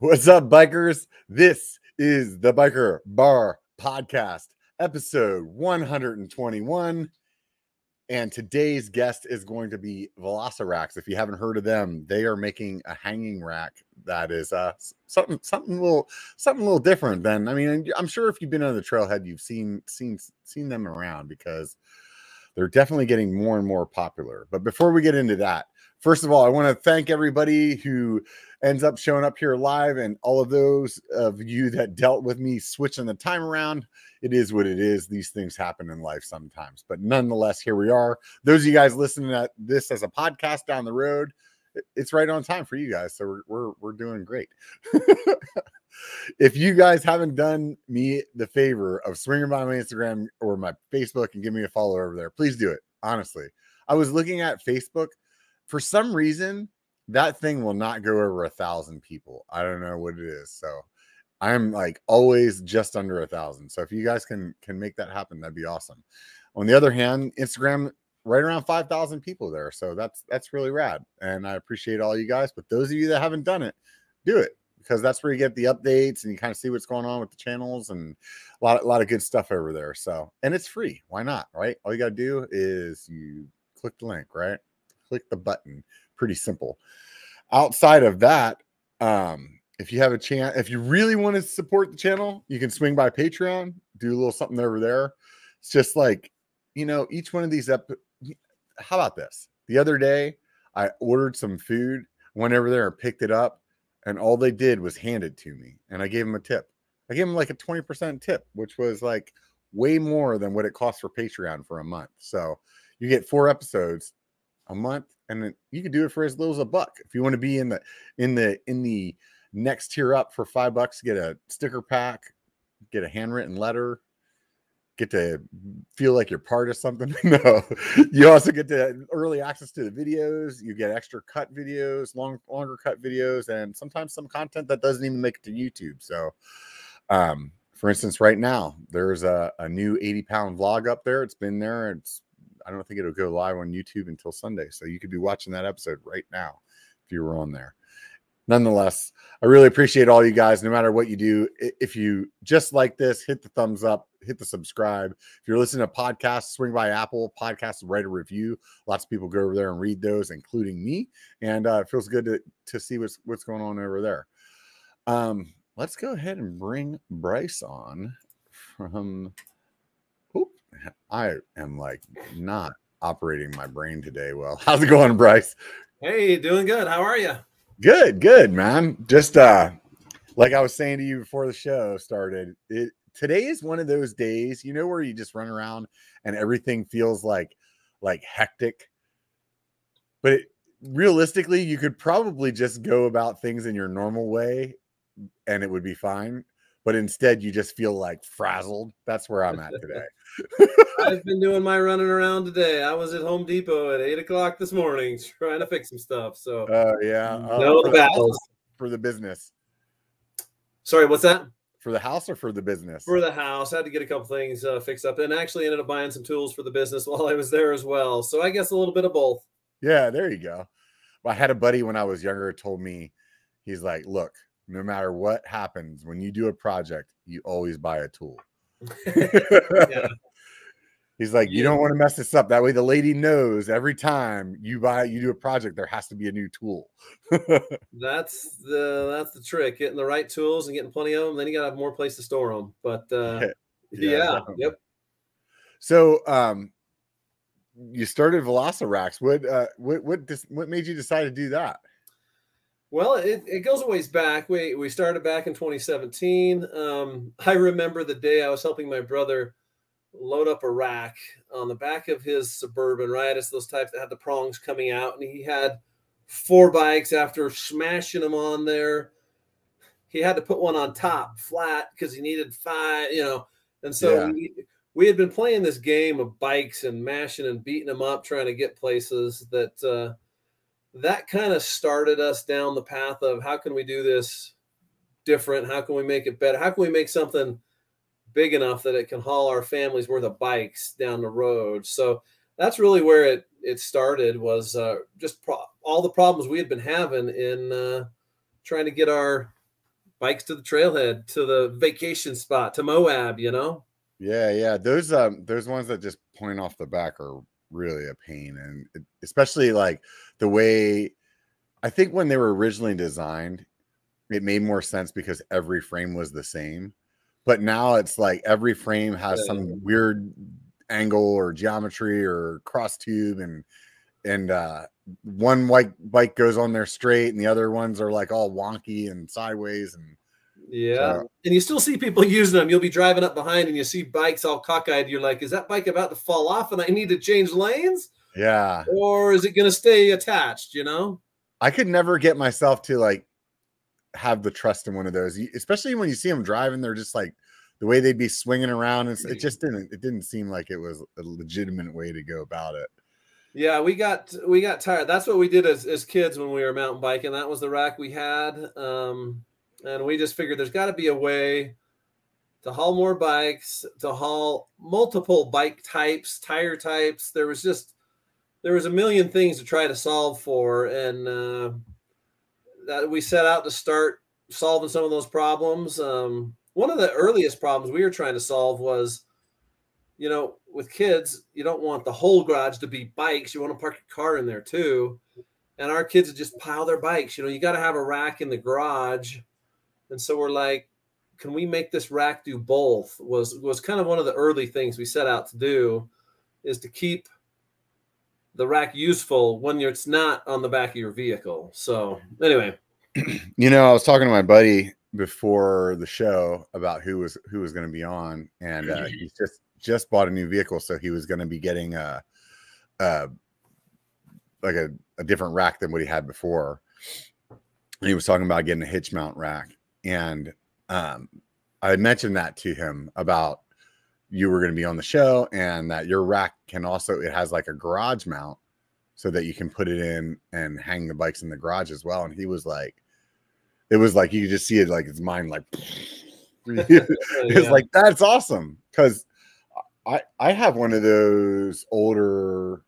What's up, bikers? This is the Biker Bar Podcast, episode 121. And today's guest is going to be Velocirax. If you haven't heard of them, they are making a hanging rack that is uh something something little something a little different than I mean, I'm sure if you've been on the trailhead, you've seen seen seen them around because they're definitely getting more and more popular. But before we get into that, first of all, I want to thank everybody who ends up showing up here live and all of those of you that dealt with me switching the time around. It is what it is. These things happen in life sometimes, but nonetheless, here we are. Those of you guys listening to this as a podcast down the road, it's right on time for you guys. So we're we're, we're doing great. if you guys haven't done me the favor of swinging by my Instagram or my Facebook and give me a follow over there, please do it. Honestly, I was looking at Facebook for some reason that thing will not go over a thousand people. I don't know what it is. So I'm like always just under a thousand. So if you guys can can make that happen, that'd be awesome. On the other hand, Instagram right around 5,000 people there. So that's that's really rad. And I appreciate all you guys, but those of you that haven't done it, do it because that's where you get the updates and you kind of see what's going on with the channels and a lot, a lot of good stuff over there. So, and it's free. Why not? Right? All you got to do is you click the link, right? Click the button. Pretty simple. Outside of that, um, if you have a chance, if you really want to support the channel, you can swing by Patreon, do a little something over there. It's just like, you know, each one of these up. how about this? The other day, I ordered some food, went over there and picked it up, and all they did was hand it to me, and I gave them a tip. I gave them like a 20% tip, which was like way more than what it costs for Patreon for a month. So you get four episodes a month, and you can do it for as little as a buck. If you want to be in the in the in the next tier up for five bucks, get a sticker pack, get a handwritten letter, get to feel like you're part of something. no, you also get to early access to the videos. You get extra cut videos, long longer cut videos, and sometimes some content that doesn't even make it to YouTube. So, um, for instance, right now there's a, a new 80 pound vlog up there. It's been there. It's I don't think it'll go live on YouTube until Sunday, so you could be watching that episode right now if you were on there nonetheless, I really appreciate all you guys, no matter what you do. If you just like this, hit the thumbs up, hit the subscribe. If you're listening to podcasts, swing by Apple Podcasts, write a review. Lots of people go over there and read those, including me. And uh, it feels good to, to see what's, what's going on over there. Um, let's go ahead and bring Bryce on from. I am like not operating my brain today well. How's it going, Bryce? Hey, doing good. How are you? Good, good, man. Just uh like I was saying to you before the show started, it today is one of those days, you know, where you just run around and everything feels like like hectic. But it, realistically, you could probably just go about things in your normal way and it would be fine. But instead, you just feel like frazzled. That's where I'm at today. I've been doing my running around today. I was at Home Depot at eight o'clock this morning trying to fix some stuff. So, oh uh, yeah, no the battles for the business. Sorry, what's that? For the house or for the business? For the house, I had to get a couple things uh, fixed up, and actually ended up buying some tools for the business while I was there as well. So I guess a little bit of both. Yeah, there you go. Well, I had a buddy when I was younger told me, he's like, "Look, no matter what happens, when you do a project, you always buy a tool." yeah. He's like, you don't want to mess this up. That way, the lady knows every time you buy, you do a project, there has to be a new tool. that's the that's the trick: getting the right tools and getting plenty of them. Then you got to have more place to store them. But uh, yeah, yeah yep. So, um, you started Velocirax. What uh, what what dis- what made you decide to do that? Well, it, it goes a ways back. We we started back in 2017. Um, I remember the day I was helping my brother load up a rack on the back of his suburban, right? It's those types that had the prongs coming out, and he had four bikes after smashing them on there. He had to put one on top flat because he needed five, you know. And so yeah. we, we had been playing this game of bikes and mashing and beating them up, trying to get places that uh, that kind of started us down the path of how can we do this different? How can we make it better? How can we make something big enough that it can haul our families worth of bikes down the road. So that's really where it it started was uh, just pro- all the problems we had been having in uh, trying to get our bikes to the trailhead, to the vacation spot, to Moab, you know? Yeah, yeah. Those um those ones that just point off the back are really a pain and it, especially like the way I think when they were originally designed, it made more sense because every frame was the same. But now it's like every frame has Yeah. some weird angle or geometry or cross tube and and uh one white bike goes on there straight and the other ones are like all wonky and sideways and Yeah. So- and you still see people using them. You'll be driving up behind and you see bikes all cockeyed. You're like, is that bike about to fall off and I need to change lanes? yeah Or is it going to stay attached? You know? I could never get myself to like have the trust in one of those, especially when you see them driving. They're just like the way they'd be swinging around. And it just didn't. It didn't seem like it was a legitimate way to go about it. Yeah, we got we got tired. That's what we did as, as kids when we were mountain biking. That was the rack we had. Um, and we just figured there's got to be a way to haul more bikes, to haul multiple bike types, tire types. There was just there was a million things to try to solve for, and uh, that we set out to start solving some of those problems. Um, one of the earliest problems we were trying to solve was, you know, with kids, you don't want the whole garage to be bikes. You want to park your car in there too. And our kids would just pile their bikes. You know, you got to have a rack in the garage. And so we're like, can we make this rack do both? Was was kind of one of the early things we set out to do, is to keep the rack useful when it's not on the back of your vehicle. So anyway, You know, I was talking to my buddy before the show about who was who was going to be on, and uh, he's just just bought a new vehicle, so he was going to be getting a, a like a, a different rack than what he had before. And he was talking about getting a hitch mount rack, and um, I mentioned that to him about you were going to be on the show, and that your rack can also it has like a garage mount, so that you can put it in and hang the bikes in the garage as well. And he was like, it was like you could just see it like his mind like it's Yeah. like that's awesome because I I have one of those older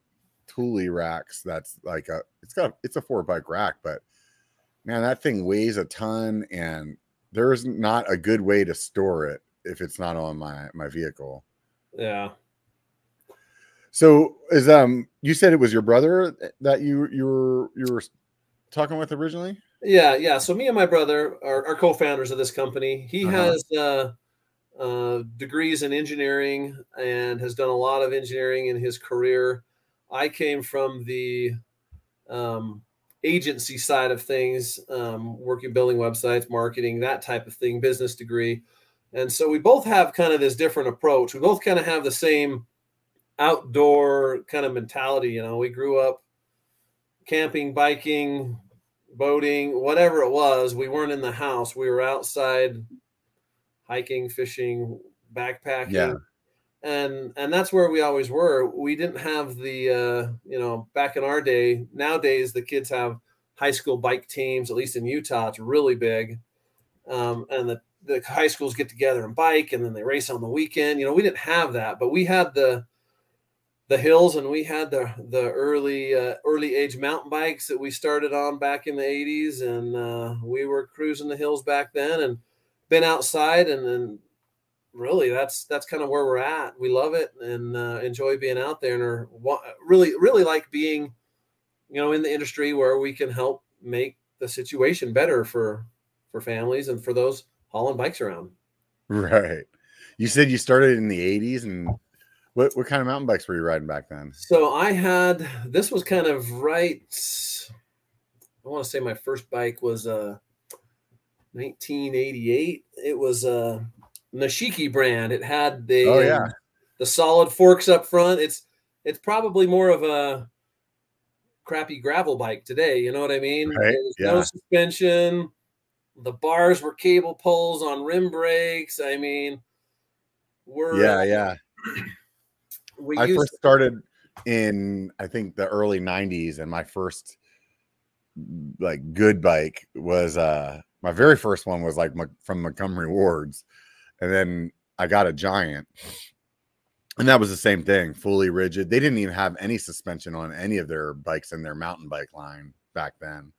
Thule racks that's like a it's got it's a four bike rack, but man, that thing weighs a ton and there's not a good way to store it if it's not on my my vehicle. yeah. So is um you said it was your brother that you you were you were talking with originally? Yeah, yeah. So me and my brother are, are co-founders of this company. He Uh-huh. has uh, uh, degrees in engineering and has done a lot of engineering in his career. I came from the um, agency side of things, um, working building websites, marketing, that type of thing, business degree. And so we both have kind of this different approach. We both kind of have the same outdoor kind of mentality. You know, we grew up camping, biking, boating, whatever it was. We weren't in the house. We were outside hiking, fishing, backpacking. Yeah. And and that's where we always were. We didn't have the uh, you know, back in our day, nowadays the kids have high school bike teams, at least in Utah, it's really big. Um, and the the high schools get together and bike and then they race on the weekend. You know, we didn't have that, but we had the the hills and we had the the early uh, early age mountain bikes that we started on back in the 80s and uh, we were cruising the hills back then and been outside and then really that's that's kind of where we're at we love it and uh, enjoy being out there and are really really like being you know in the industry where we can help make the situation better for for families and for those hauling bikes around Right. You said you started in the 80s and what what kind of mountain bikes were you riding back then? So I had this was kind of right. I want to say my first bike was uh 1988. It was a Nishiki brand. It had the Oh, yeah. the solid forks up front. It's it's probably more of a crappy gravel bike today. You know what I mean? Right, was no yeah. suspension. The bars were cable pulls on rim brakes. I mean, we're Yeah, yeah. We I first started in I think the early 90s and my first like good bike was uh my very first one was like from Montgomery Wards and then I got a giant and that was the same thing fully rigid they didn't even have any suspension on any of their bikes in their mountain bike line back then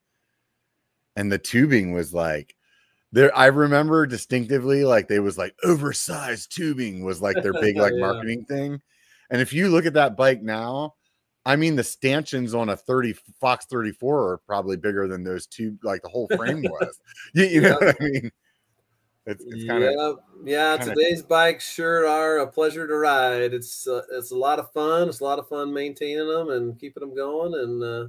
and the tubing was like there I remember distinctively like they was like oversized tubing was like their big like Yeah. marketing thing. And if you look at that bike now, I mean the stanchions on a 30 Fox 34 are probably bigger than those two like the whole frame was. You, you know what I mean? It's, it's kind of yeah, yeah. kinda- Today's bikes sure are a pleasure to ride. It's uh, it's a lot of fun. It's a lot of fun maintaining them and keeping them going and uh,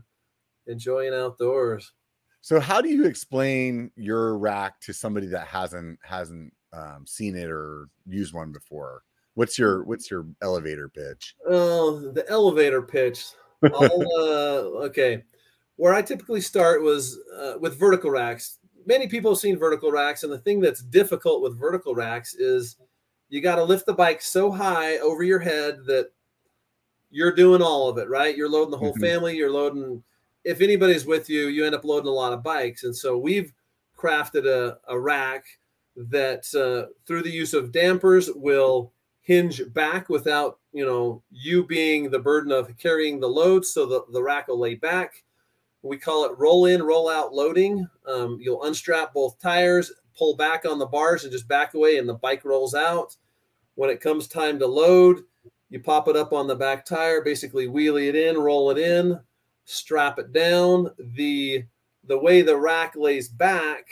enjoying outdoors. so how do you explain your rack to somebody that hasn't hasn't um, seen it or used one before? What's your what's your elevator pitch? Oh, the elevator pitch. I'll, uh, okay, where I typically start was uh, with vertical racks. Many people have seen vertical racks, and the thing that's difficult with vertical racks is you got to lift the bike so high over your head that you're doing all of it, right? You're loading the whole Mhm. family. You're loading. If anybody's with you, you end up loading a lot of bikes, and so we've crafted a, a rack that, uh, through the use of dampers, will hinge back without you know you being the burden of carrying the load so the, the rack will lay back we call it roll in roll out loading. Um, you'll unstrap both tires pull back on the bars and just back away and the bike rolls out. When it comes time to load you pop it up on the back tire basically wheelie it in roll it in strap it down. The the way the rack lays back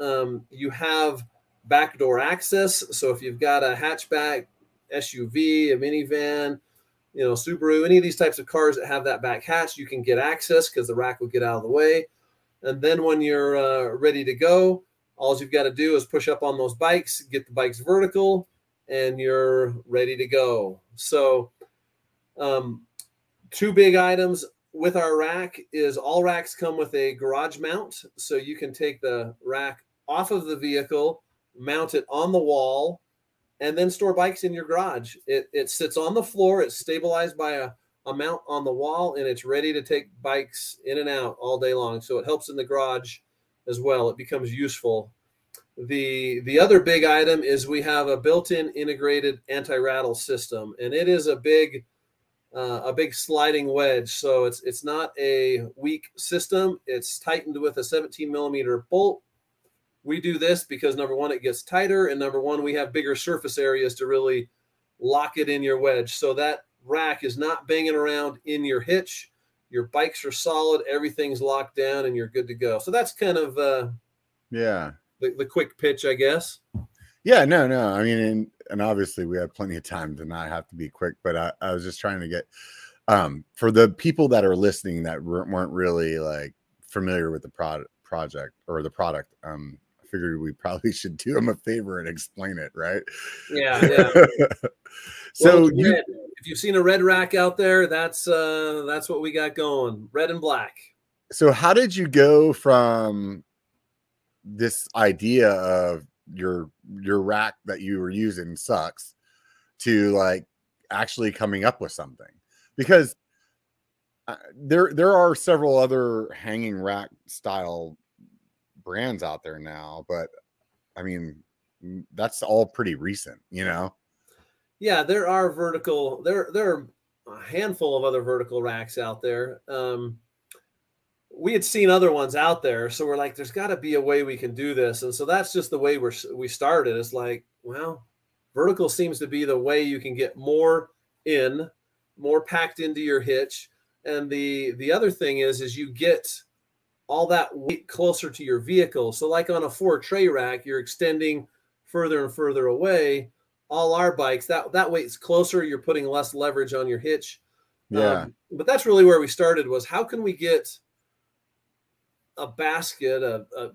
um, you have backdoor access. So if you've got a hatchback SUV, a minivan, you know, Subaru, any of these types of cars that have that back hatch, you can get access because the rack will get out of the way. And then when you're uh, ready to go, all you've got to do is push up on those bikes, get the bikes vertical, and you're ready to go. So, um, two big items with our rack is all racks come with a garage mount, so you can take the rack off of the vehicle, mount it on the wall, and then store bikes in your garage. It, it sits on the floor, it's stabilized by a, a mount on the wall, and it's ready to take bikes in and out all day long. So it helps in the garage as well. It becomes useful. The the other big item is we have a built-in integrated anti-rattle system, and it is a big uh, a big sliding wedge. So it's it's not a weak system. It's tightened with a 17 millimeter bolt we do this because number one, it gets tighter, and number one, we have bigger surface areas to really lock it in your wedge. So that rack is not banging around in your hitch. Your bikes are solid, everything's locked down, and you're good to go. So that's kind of uh, yeah. the, the quick pitch, I guess. Yeah, no, no. I mean, and, and obviously we have plenty of time to not have to be quick, but I, I was just trying to get um for the people that are listening that weren't really like familiar with the product project or the product. Um, figured we probably should do him a favor and explain it, right? Yeah, yeah. so Well, you if you've seen a red rack out there, that's uh, that's what we got going, red and black. so how did you go from this idea of your your rack that you were using sucks to like actually coming up with something because uh, there there are several other hanging rack style brands out there now but i mean that's all pretty recent you know Yeah, there are vertical. There there are a handful of other vertical racks out there. Um, we had seen other ones out there, so we're like, there's got to be a way we can do this, and so that's just the way we're we started. It's like, well, vertical seems to be the way you can get more in, more packed into your hitch, and the the other thing is, is you get all that weight closer to your vehicle. So, like on a four tray rack, you're extending further and further away all our bikes. That that weight's closer you're putting less leverage on your hitch. Yeah. Um, but that's really where we started was how can we get a basket a, a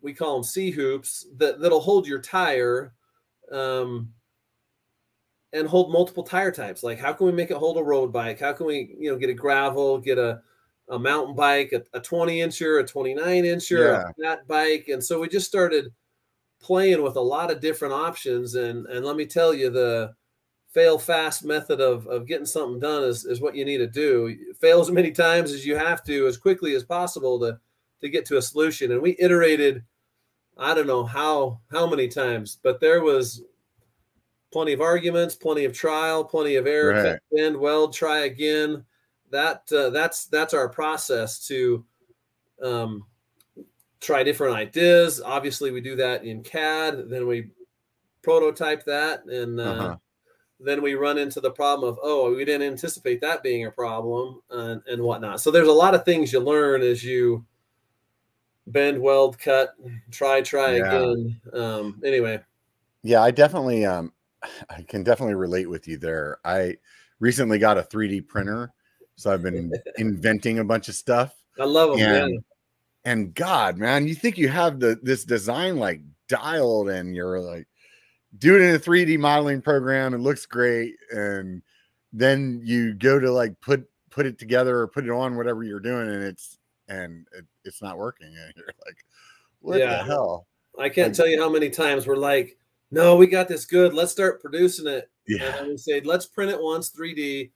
we call them C hoops that that'll hold your tire um and hold multiple tire types. Like how can we make it hold a road bike? How can we you know get a gravel get a a mountain bike a, a 20 incher a 29 incher Yeah. a fat bike. And so we just started playing with a lot of different options. And and let me tell you the fail fast method of of getting something done is is what you need to do. Fail as many times as you have to as quickly as possible to to get to a solution. And we iterated i don't know how how many times but there was plenty of arguments plenty of trial plenty of error Right. bend weld try again that uh, that's that's our process to um try different ideas. Obviously, we do that in CAD. Then we prototype that, and uh, uh-huh. then we run into the problem of oh, we didn't anticipate that being a problem and, and whatnot. So there's a lot of things you learn as you bend, weld, cut, try, try yeah. again. Um, anyway. Yeah, I definitely um I can definitely relate with you there. I recently got a 3D printer, so I've been inventing a bunch of stuff. I love them, and, man. And God, man, you think you have the this design like dialed, and you're like do it in a 3D modeling program. It looks great, and then you go to like put put it together or put it on whatever you're doing, and it's and it, it's not working, and you're like, what yeah. the hell? I can't like, tell you how many times we're like, no, we got this good. Let's start producing it. Yeah. And we say, let's print it once 3D.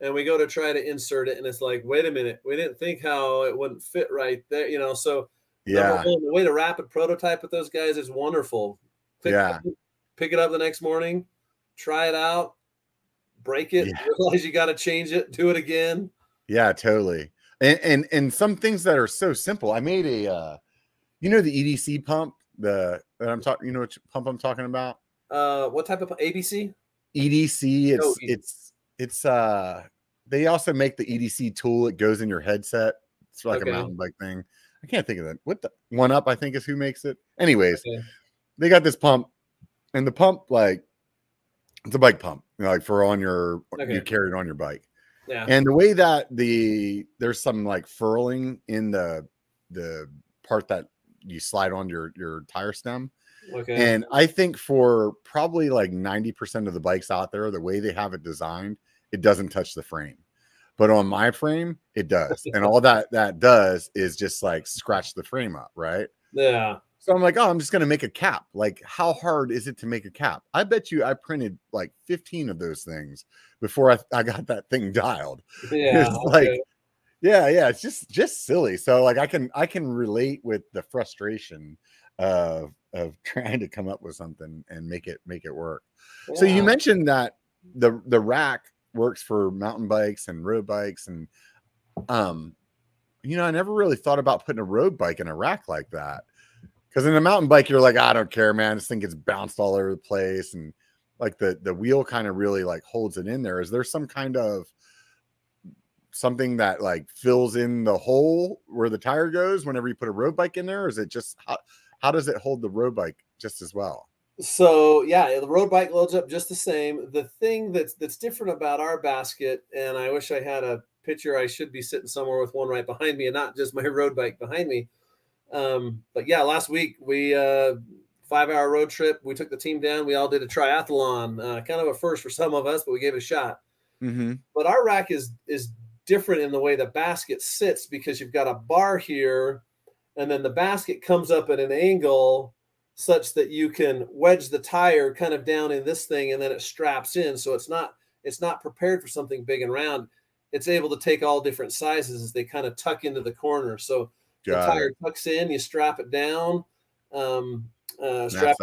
And we go to try to insert it. And it's like, wait a minute. We didn't think how it wouldn't fit right there. You know, so yeah. One, the way to rapid prototype with those guys is wonderful. Pick, yeah. Pick it up the next morning, try it out, break it, yeah. realize you got to change it, do it again. Yeah, totally. And, and and some things that are so simple. I made a uh you know the EDC pump the that I'm talking. You know which pump I'm talking about? Uh, what type of ABC? EDC. It's oh, it's it's uh. They also make the EDC tool. It goes in your headset. It's like okay. a mountain bike thing. I can't think of that. What the OneUp? I think is who makes it. Anyways, okay. they got this pump, and the pump like it's a bike pump, you know, like for on your okay. you carry it on your bike. Yeah. And the way that the there's some like knurling in the the part that you slide on your your tire stem. Okay. And I think for probably like 90% of the bikes out there, the way they have it designed, it doesn't touch the frame. But on my frame, it does. and all that that does is just like scratch the frame up, right? Yeah. So I'm like, oh, I'm just gonna make a cap. Like, how hard is it to make a cap? I bet you I printed like 15 of those things before I, I got that thing dialed. Yeah. It's okay. like yeah yeah it's just just silly so like i can i can relate with the frustration of of trying to come up with something and make it make it work. Yeah. so you mentioned that the the rack works for mountain bikes and road bikes and um you know i never really thought about putting a road bike in a rack like that. Because in a mountain bike you're like i don't care man. This thing gets bounced all over the place. And like the the wheel kind of really like holds it in there. Is there some kind of something that like fills in the hole where the tire goes whenever you put a road bike in there? Or is it just how, how does it hold the road bike just as well? So yeah, the road bike loads up just the same. The thing that's that's different about our basket, and I wish I had a picture. I should be sitting somewhere with one right behind me, and not just my road bike behind me. Um, but yeah, last week we uh, five hour road trip. We took the team down. We all did a triathlon, uh, kind of a first for some of us, but we gave it a shot. Mm-hmm. But our rack is is different in the way the basket sits because you've got a bar here and then the basket comes up at an angle such that you can wedge the tire kind of down in this thing and then it straps in so it's not it's not prepared for something big and round it's able to take all different sizes as they kind of tuck into the corner so got the tire it. tucks in you strap it down um, uh, strap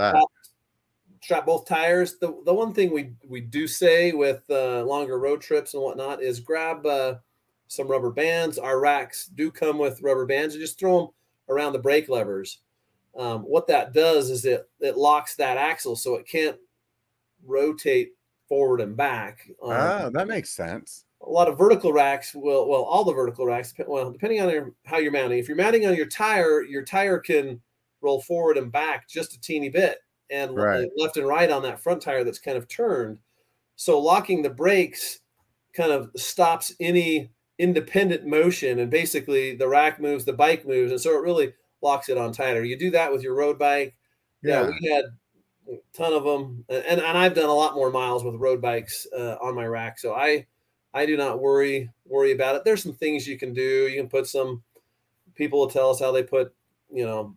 strap both tires the, the one thing we we do say with uh, longer road trips and whatnot is grab uh, some rubber bands. Our racks do come with rubber bands. You just throw them around the brake levers. Um, what that does is it it locks that axle so it can't rotate forward and back. Um, ah, that makes sense. A lot of vertical racks will, well, all the vertical racks, well, depending on your, how you're mounting. If you're mounting on your tire, your tire can roll forward and back just a teeny bit, and right. left and right on that front tire that's kind of turned. So locking the brakes kind of stops any independent motion and basically the rack moves the bike moves and so it really locks it on tighter. You do that with your road bike. Yeah, yeah. we had a ton of them and, and i've done a lot more miles with road bikes uh, on my rack so i i do not worry worry about it. There's some things you can do. You can put some people will tell us how they put you know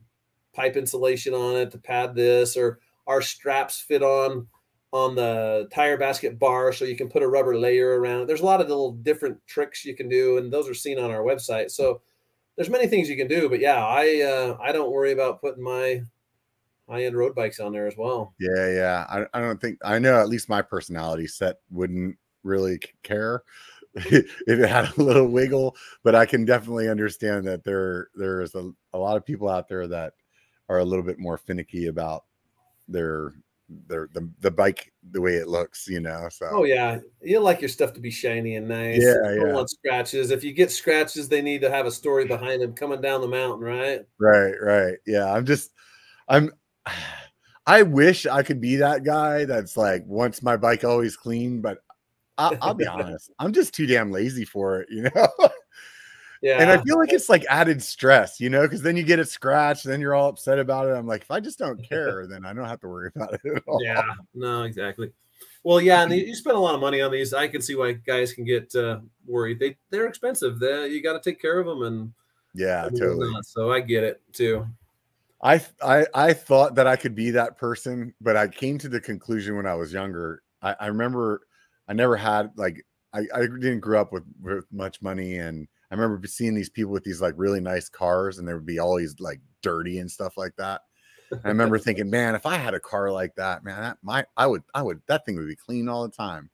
pipe insulation on it to pad this or our straps fit on on the tire basket bar so you can put a rubber layer around it. There's a lot of little different tricks you can do, and those are seen on our website. So there's many things you can do, but yeah, I uh, I don't worry about putting my high end road bikes on there as well. Yeah, yeah. I, I don't think I know at least my personality set wouldn't really care. if it had a little wiggle, but I can definitely understand that there there is a, a lot of people out there that are a little bit more finicky about their their the, the bike the way it looks, you know. So Oh yeah, you like your stuff to be shiny and nice. Yeah, You don't yeah. want scratches. If you get scratches, they need to have a story behind them coming down the mountain, right? right, right. Yeah. I'm just I'm I wish I could be that guy that's like wants my bike always clean, but I'll, I'll be honest, I'm just too damn lazy for it, you know. Yeah. And I feel like it's like added stress, you know, because then you get it scratched, then you're all upset about it. I'm like, if I just don't care, then I don't have to worry about it at all. yeah, no, exactly. Well, yeah, and you spend a lot of money on these. I can see why guys can get uh, worried. They they're expensive. They, you got to take care of them, and Yeah, totally. whatnot. So I get it too. I I I thought that I could be that person, but I came to the conclusion when I was younger. I, I remember I never had like I, I didn't grow up with, with much money and I remember seeing these people with these like really nice cars and they would be always like dirty and stuff like that. And I remember thinking, man, if I had a car like that, man, that my I would I would that thing would be clean all the time.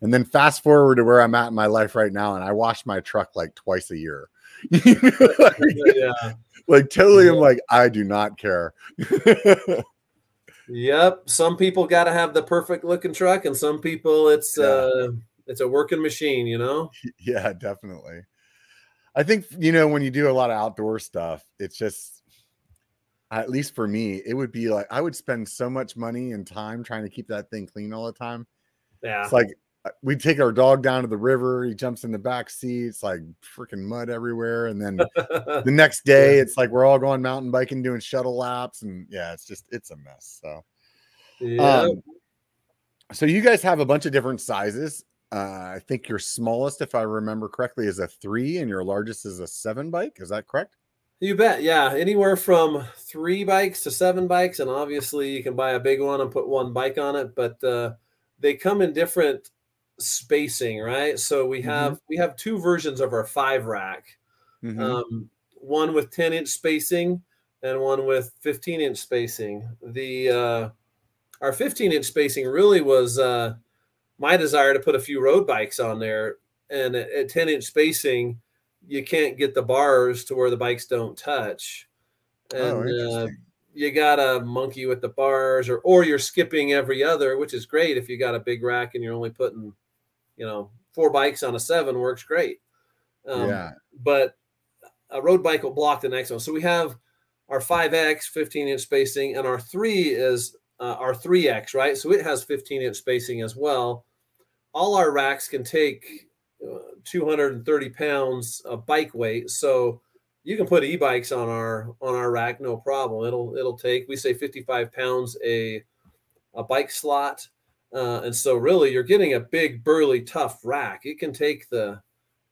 And then fast forward to where I'm at in my life right now, and I wash my truck like twice a year. Like, yeah. like totally, I'm like, I do not care. Yep. Some people got to have the perfect looking truck, and some people it's Yeah. uh it's a working machine. You know. yeah, definitely. I think you know when you do a lot of outdoor stuff, it's just at least for me, it would be like I would spend so much money and time trying to keep that thing clean all the time. Yeah. It's like uh, we take our dog down to the river, he jumps in the back seat, it's like freaking mud everywhere, and then the next day Yeah. it's like we're all going mountain biking, doing shuttle laps, and yeah, it's just it's a mess. So yeah. um, so you guys have a bunch of different sizes. Uh, I think your smallest, if I remember correctly, is a three, and your largest is a seven bike. Is that correct? You bet. Yeah. Anywhere from three bikes to seven bikes. And obviously, you can buy a big one and put one bike on it, but uh, they come in different spacing, right? So we have we have two versions of our five rack. Mhm. Um, one with 10 inch spacing and one with 15 inch spacing. The uh, our 15 inch spacing really was uh, my desire to put a few road bikes on there. And at, at 10 inch spacing, you can't get the bars to where the bikes don't touch. oh, And uh, you gotta monkey with the bars, or or you're skipping every other, which is great if you got a big rack and you're only putting, you know, four bikes on a seven works great. Um, yeah. but a road bike will block the next one. So we have our 5X 15 inch spacing, and our 3 is uh, our 3X, right? So it has 15 inch spacing as well. All our racks can take uh, 230 pounds of bike weight. So you can put e-bikes on our on our rack no problem it'll it'll take we say 55 pounds a a bike slot uh, and so really you're getting a big burly tough rack it can take the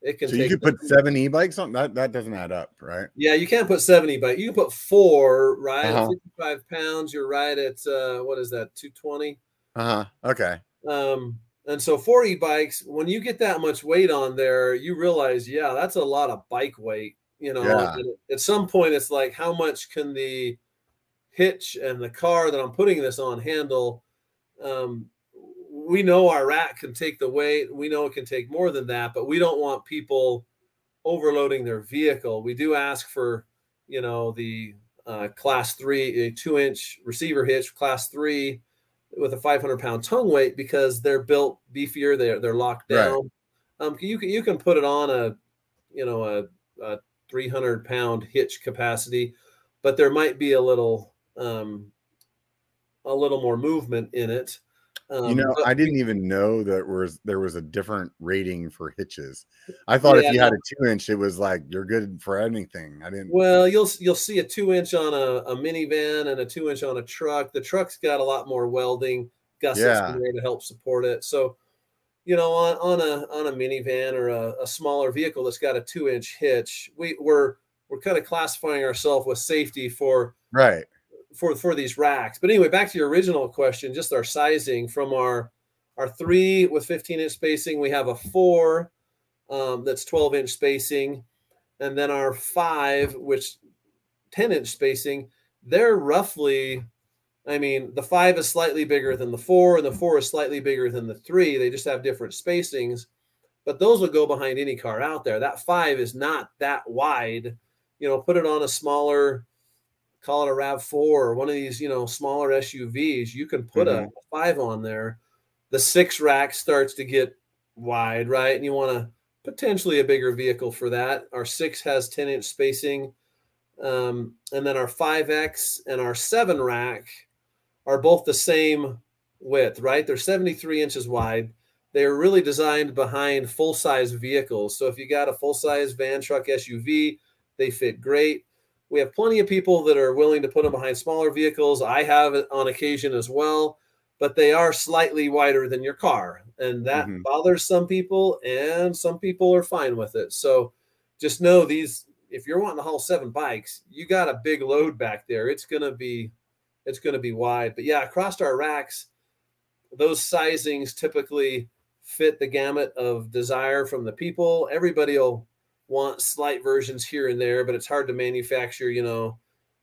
it can So you take could the- put seven e-bikes on that. That doesn't add up, right? yeah, you can't put 70, but you can put four, right? Uh-huh. 55 pounds, you're right at uh what is that, 220? Uh huh. Okay. Um, and so four e-bikes, when you get that much weight on there, you realize, yeah, that's a lot of bike weight. You know, Yeah. at some point it's like, how much can the hitch and the car that I'm putting this on handle? Um, we know our rack can take the weight, we know it can take more than that, but we don't want people overloading their vehicle. We do ask for, you know, the uh, class three, a two inch receiver hitch, class three with a 500 pound tongue weight because they're built beefier. They're, they're locked Right. down. Um, you can, you can put it on a, you know, a, a 300 pound hitch capacity, but there might be a little, um, a little more movement in it. Um, you know, I didn't even know that was there was a different rating for hitches. I thought if you had a two inch, it was like you're good for anything. I didn't. Well, you'll you'll see a two inch on a, a minivan and a two inch on a truck. The truck's got a lot more welding gussets Yeah. there to help support it. So, you know, on, on a on a minivan or a, a smaller vehicle that's got a two inch hitch, we we're we're kind of classifying ourselves with safety for right. For for these racks. But anyway, back to your original question, just our sizing from our our three with 15 inch spacing, we have a four um, that's 12 inch spacing, and then our five, which 10 inch spacing, they're roughly. I mean, the five is slightly bigger than the four, and the four is slightly bigger than the three. They just have different spacings. but those will go behind any car out there. That five is not that wide. You know, put it on a smaller, call it a Rav4 or one of these, you know, smaller SUVs. You can put mm-hmm. a five on there. The six rack starts to get wide, right? And you want to potentially a bigger vehicle for that. Our six has 10 inch spacing. Um, and then our 5X and our seven rack are both the same width, right? They're 73 inches wide they are really designed behind full size vehicles. So if you got a full size van, truck, SUV, they fit great. We have plenty of people that are willing to put them behind smaller vehicles. I have it on occasion as well, but they are slightly wider than your car. And that mm-hmm. bothers some people, and some people are fine with it. So just know these if you're wanting to haul seven bikes, you got a big load back there. It's gonna be it's gonna be wide. But yeah, across our racks, those sizings typically fit the gamut of desire from the people. Everybody will want slight versions here and there, but it's hard to manufacture, you know,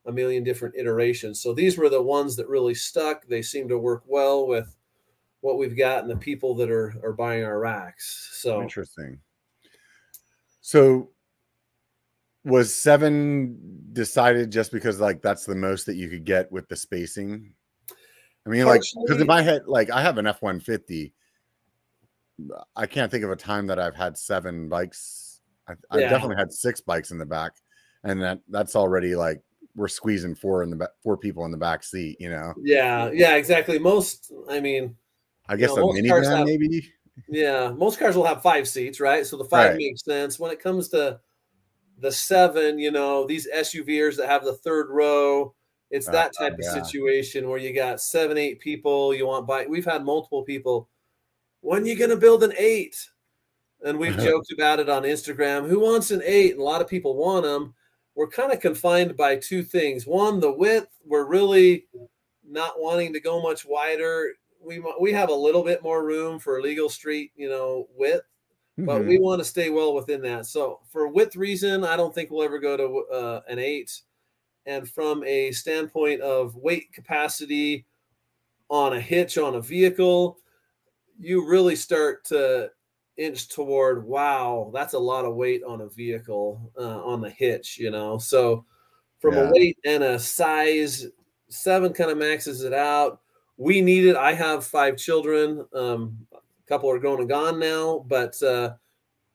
a million different iterations. So these were the ones that really stuck. They seem to work well with what we've got and the people that are are buying our racks. So interesting. So was seven decided just because like that's the most that you could get with the spacing? I mean, like because in my head, like I have an F one fifty I can't think of a time that I've had seven bikes. I, yeah. definitely had six bikes in the back, and that that's already like we're squeezing four in the back, four people in the back seat. You know? Yeah, yeah, exactly. Most, I mean, I guess know, a minivan have, maybe. Yeah, most cars will have five seats, right? So the five right. makes sense. When it comes to the seven, you know, these SUVers that have the third row, it's that uh, type uh, yeah. of situation where you got seven, eight people. You want bike. We've had multiple people when are you going to build an eight? And we've joked about it on Instagram. Who wants an eight? And a lot of people want them. We're kind of confined by two things. One, the width. We're really not wanting to go much wider. We we have a little bit more room for legal street, you know, width, mm-hmm. but we want to stay well within that. So for width reason, I don't think we'll ever go to uh, an eight. And from a standpoint of weight capacity on a hitch on a vehicle, you really start to inch toward wow that's a lot of weight on a vehicle uh, on the hitch you know? So from yeah. a weight and a size seven kind of maxes it out. We need it. I have five children um, a couple are grown and gone now but uh,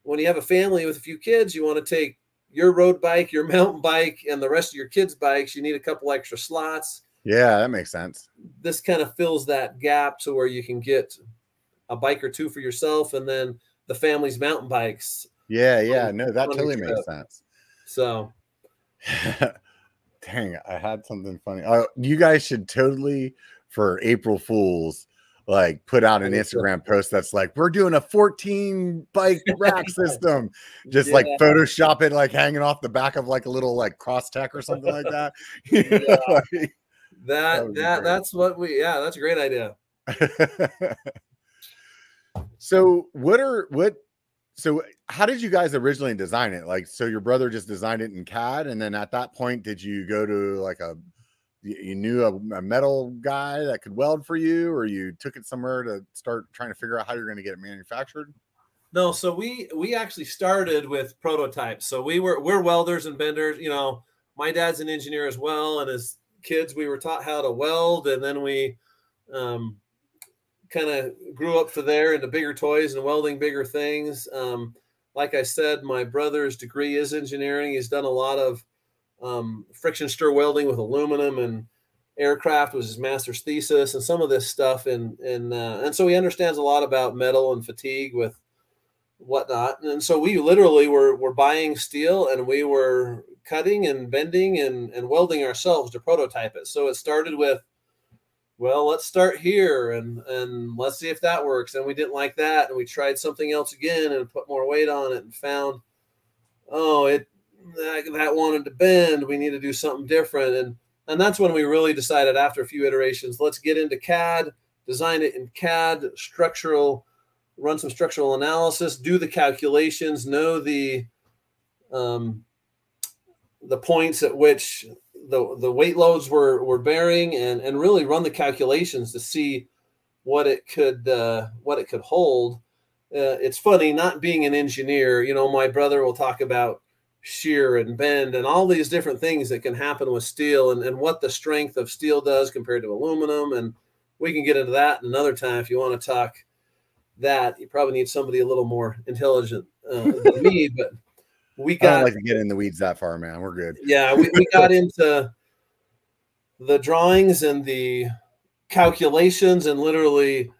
when you have a family with a few kids you want to take your road bike your mountain bike and the rest of your kids bikes. You need a couple extra slots. Yeah that makes sense. This kind of fills that gap to where you can get a bike or two for yourself, and then the family's mountain bikes. Yeah, yeah, no, that totally trip. makes sense. So, dang, I had something funny. Uh, you guys should totally for April Fools like put out an Instagram post that's like we're doing a 14 bike rack system just yeah. like photoshop it like hanging off the back of like a little like Crosstrek or something like that yeah. like, that that, that that's what we yeah that's a great idea so what are what so how did you guys originally design it? Like so your brother just designed it in CAD and then at that point did you go to like a you knew a, a metal guy that could weld for you or you took it somewhere to start trying to figure out how you're going to get it manufactured? No, so we we actually started with prototypes. So we were we're welders and benders, you know, my dad's an engineer as well and as kids we were taught how to weld and then we um kind of grew up for there into bigger toys and welding bigger things. Um, like I said, my brother's degree is engineering. He's done a lot of um, friction stir welding with aluminum and aircraft was his master's thesis and some of this stuff. And, and, uh, and so he understands a lot about metal and fatigue with whatnot. And so we literally were, were buying steel and we were cutting and bending and, and welding ourselves to prototype it. So it started with well, let's start here and and let's see if that works. And we didn't like that, and we tried something else again and put more weight on it and found, oh, it that, that wanted to bend. We need to do something different, and and that's when we really decided after a few iterations, let's get into CAD, design it in CAD, structural, run some structural analysis, do the calculations, know the um, the points at which the the weight loads were were bearing and and really run the calculations to see what it could uh, what it could hold uh, it's funny not being an engineer. You know, my brother will talk about shear and bend and all these different things that can happen with steel and, and what the strength of steel does compared to aluminum. And we can get into that another time if you want to talk that. You probably need somebody a little more intelligent uh, than me, but we got I don't like to get in the weeds that far, man. We're good. Yeah, we, we got into the drawings and the calculations and literally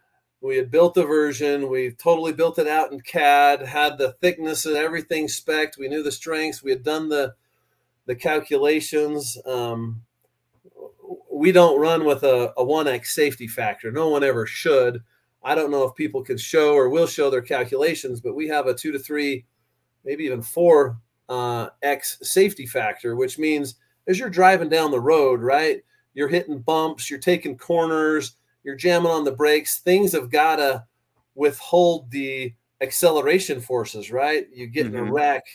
we had built the version. We totally built it out in cad had the thickness and everything spec we knew the strengths. We had done the the calculations. Um, we don't run with a, a 1x safety factor. No one ever should. I don't know if people can show or will show their calculations but we have a two to three maybe even four uh, x safety factor which means as you're driving down the road right you're hitting bumps you're taking corners you're jamming on the brakes. Things have got to withhold the acceleration forces, right? You get mm-hmm. in a mm-hmm. wreck,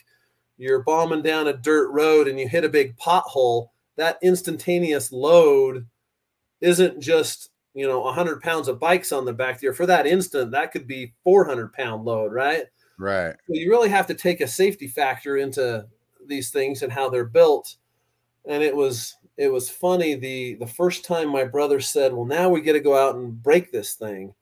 you're bombing down a dirt road and you hit a big pothole. That instantaneous load isn't just, you know, 100 pounds of bikes on the back there. For that instant, that could be 400 pound load, right? Right. So you really have to take a safety factor into these things and how they're built. And it was it was funny the the first time my brother said, "Well, now we get to go out and break this thing."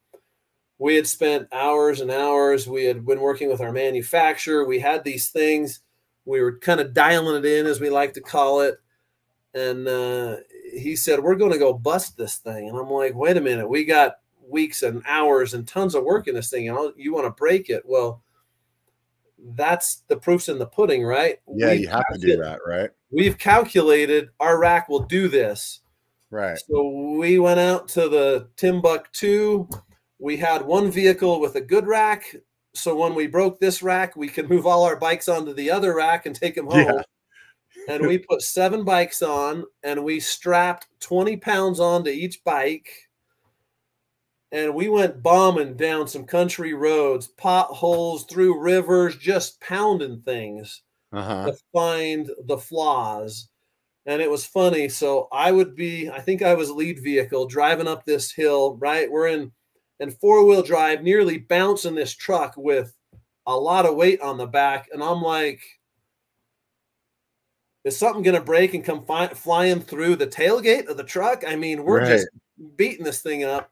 We had spent hours and hours. We had been working with our manufacturer. We had these things. We were kind of dialing it in, as we like to call it. And uh, he said, "We're going to go bust this thing." And I'm like, "Wait a minute. We got weeks and hours and tons of work in this thing. And you want to break it? Well." That's the proof's in the pudding, right? Yeah, we you have to do that, right? we've calculated our rack will do this. Right. So we went out to the Timbuktu. We had one vehicle with a good rack. So when we broke this rack, we could move all our bikes onto the other rack and take them home. Yeah. and we put seven bikes on and we strapped 20 pounds onto each bike. And we went bombing down some country roads, potholes, through rivers, just pounding things uh-huh. to find the flaws. And it was funny. So I would be, I think I was lead vehicle driving up this hill, right? We're in in four-wheel drive, nearly bouncing this truck with a lot of weight on the back. And I'm like, is something going to break and come fi- flying through the tailgate of the truck? I mean, we're right. just beating this thing up.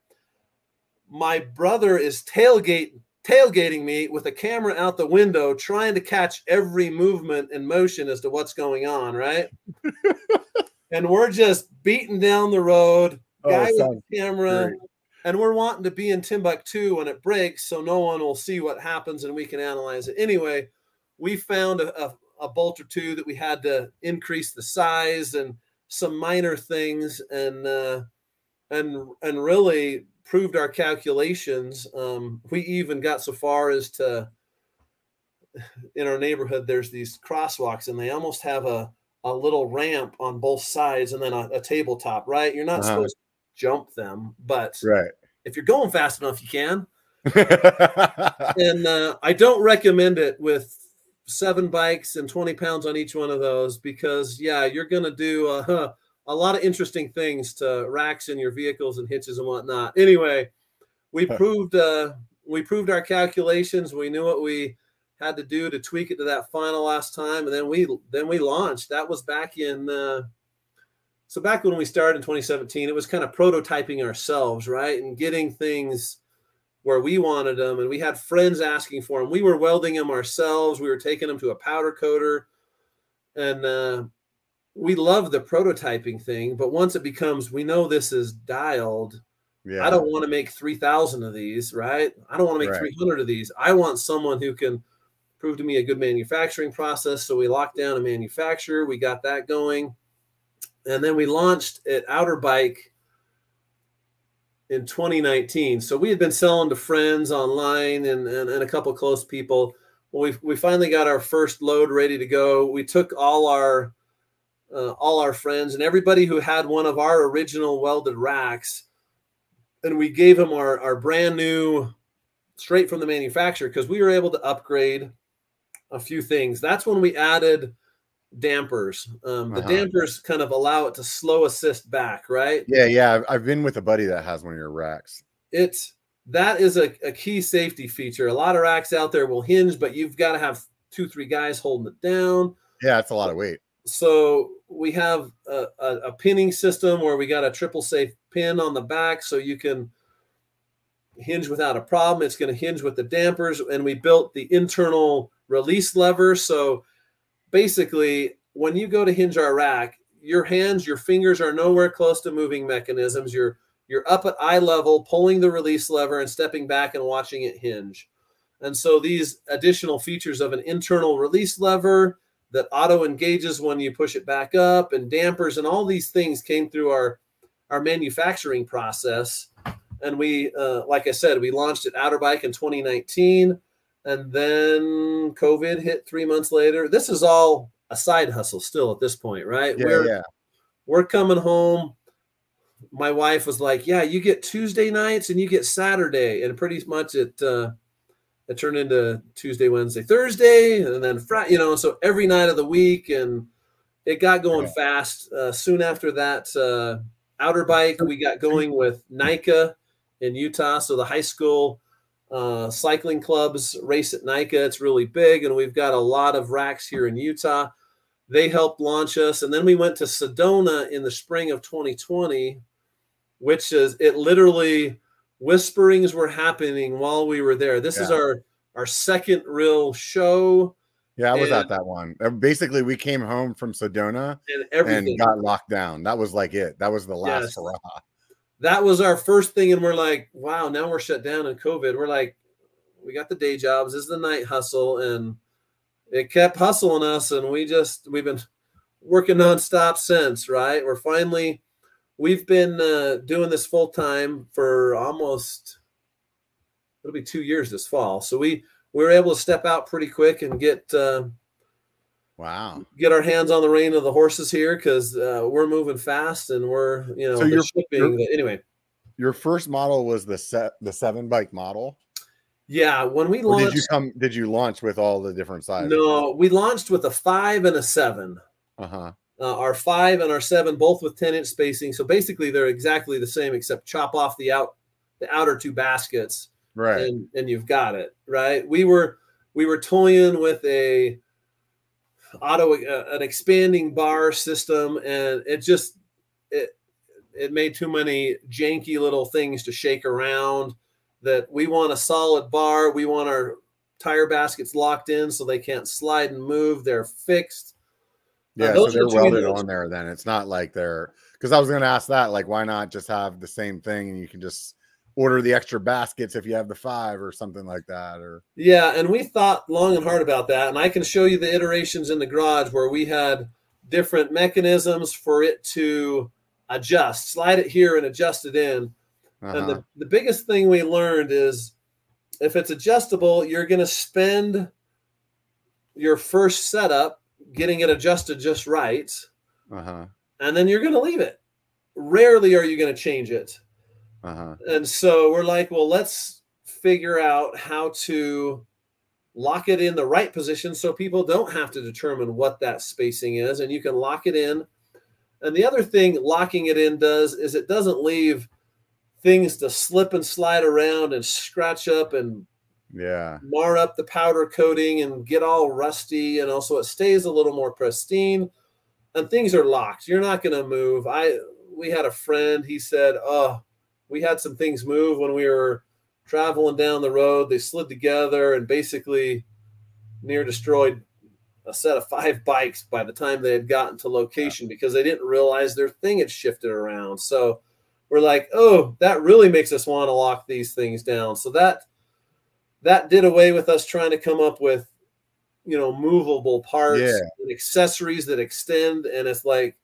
My brother is tailgate tailgating me with a camera out the window, trying to catch every movement and motion as to what's going on, right? and we're just beating down the road, oh, guy with the camera, great. and we're wanting to be in Timbuktu when it breaks, so no one will see what happens and we can analyze it. Anyway, we found a, a, a bolt or two that we had to increase the size and some minor things, and uh, and and really proved our calculations. Um, we even got so far as to in our neighborhood, there's these crosswalks, and they almost have a a little ramp on both sides, and then a, a tabletop. Right? You're not uh-huh. supposed to jump them, but right. if you're going fast enough, you can. and uh, I don't recommend it with seven bikes and 20 pounds on each one of those because yeah, you're gonna do uh, a lot of interesting things to racks in your vehicles and hitches and whatnot. Anyway, we proved uh, we proved our calculations. We knew what we had to do to tweak it to that final last time, and then we then we launched. That was back in uh, so back when we started in 2017. It was kind of prototyping ourselves, right, and getting things where we wanted them, and we had friends asking for them. We were welding them ourselves. We were taking them to a powder coater, and uh, we love the prototyping thing, but once it becomes, we know this is dialed. Yeah. I don't want to make 3,000 of these, right? I don't want to make right. 300 of these. I want someone who can prove to me a good manufacturing process. So we locked down a manufacturer. We got that going. And then we launched at Outer Bike in 2019. So we had been selling to friends online and, and, and a couple close people. Well, we, we finally got our first load ready to go. We took all our uh, all our friends and everybody who had one of our original welded racks. And we gave them our, our brand new, straight from the manufacturer, because we were able to upgrade a few things. That's when we added dampers. Um, the uh-huh. dampers kind of allow it to slow assist back, right? Yeah, yeah. I've been with a buddy that has one of your racks. It's that is a, a key safety feature. A lot of racks out there will hinge, but you've got to have two, three guys holding it down. Yeah, it's a lot of weight. So we have a, a, a pinning system where we got a triple safe pin on the back so you can hinge without a problem. It's going to hinge with the dampers, and we built the internal release lever. So basically, when you go to hinge our rack, your hands, your fingers are nowhere close to moving mechanisms. You're you're up at eye level, pulling the release lever and stepping back and watching it hinge. And so these additional features of an internal release lever that auto engages when you push it back up and dampers and all these things came through our our manufacturing process. And we uh, like i said we launched at outer bike in 2019 and then covid hit three months later. This is all a side hustle still at this point right? Yeah, we're yeah. we're coming home. My wife was like yeah you get tuesday nights and you get saturday. And pretty much it uh it turned into tuesday wednesday thursday and then friday you know so every night of the week and it got going fast. Uh, soon after that uh outer bike we got going with NICA in utah so the high school uh, cycling clubs race at NICA. It's really big and we've got a lot of racks here in utah. They helped launch us and then we went to sedona in the spring of 2020 which is it literally whisperings were happening while we were there this is our our second real show Yeah, I was And- at that one. Uh, Basically, we came home from Sedona and everything and got locked down. That was like it. That was the last Yes. hurrah. that was our first thing and we're like wow now we're shut down in covid we're like we got the day jobs this is the night hustle and it kept hustling us and we just we've been working nonstop since right we're finally we've been uh, doing this full time for almost it'll be two years this fall so we we were able to step out pretty quick and get uh, Wow. get our hands on the rein of the horses here because uh, we're moving fast and we're you know So the you're- shipping anyway Your first model was the set the seven bike model. yeah when we Or launched did you come did you launch with all the different sizes? no we launched with a five and a seven Uh-huh. Uh, our five and our seven both with 10 inch spacing. So basically they're exactly the same except chop off the out the outer two baskets Right. and and you've got it right? We were we were toying with a auto uh, an expanding bar system and it just it it made too many janky little things to shake around that we want a solid bar. We want our tire baskets locked in so they can't slide and move. They're fixed yeah, so they're welded on there then. It's not like they're because I was gonna ask that, like, why not just have the same thing and you can just order the extra baskets if you have the five or something like that, or Yeah, and we thought long and hard about that. And I can show you the iterations in the garage where we had different mechanisms for it to adjust, slide it here and adjust it in. And uh-huh. the, the biggest thing we learned is if it's adjustable, you're going to spend your first setup getting it adjusted just right, uh-huh. and then you're going to leave it. Rarely are you going to change it. Uh-huh. And so we're like, well, let's figure out how to lock it in the right position so people don't have to determine what that spacing is and you can lock it in. And the other thing locking it in does is it doesn't leave things to slip and slide around and scratch up and Yeah. mar up the powder coating and get all rusty and also it stays a little more pristine. And things are locked. You're not going to move. I we had a friend he said oh we had some things move when we were traveling down the road. They slid together and basically near destroyed a set of five bikes by the time they had gotten to location because they didn't realize their thing had shifted around. So we're like oh that really makes us want to lock these things down. So that that did away with us trying to come up with you know movable parts Yeah. and accessories that extend. And it's like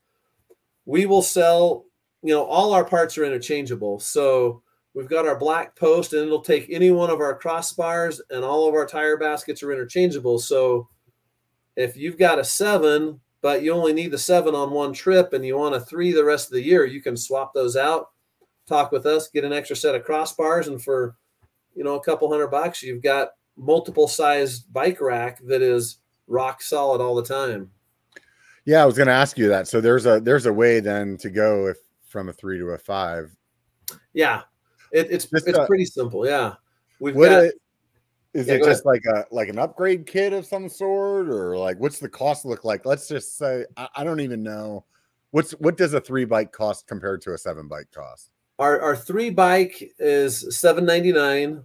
we will sell you know all our parts are interchangeable. So we've got our black post and it'll take any one of our crossbars and all of our tire baskets are interchangeable. So if you've got a seven but you only need the seven on one trip and you want a three the rest of the year you can swap those out talk with us get an extra set of crossbars. And for you know a couple hundred bucks you've got multiple sized bike rack that is rock solid all the time Yeah, I was gonna ask you that. So there's a there's a way then to go if from a three to a five. yeah It, it's Just, it's uh, pretty simple. Yeah, we've got. a- is Yeah, it just like a like an upgrade kit of some sort, or like what's the cost look like? Let's just say I, I don't even know what's what does a three bike cost compared to a seven bike cost. Our our three bike is seven ninety nine,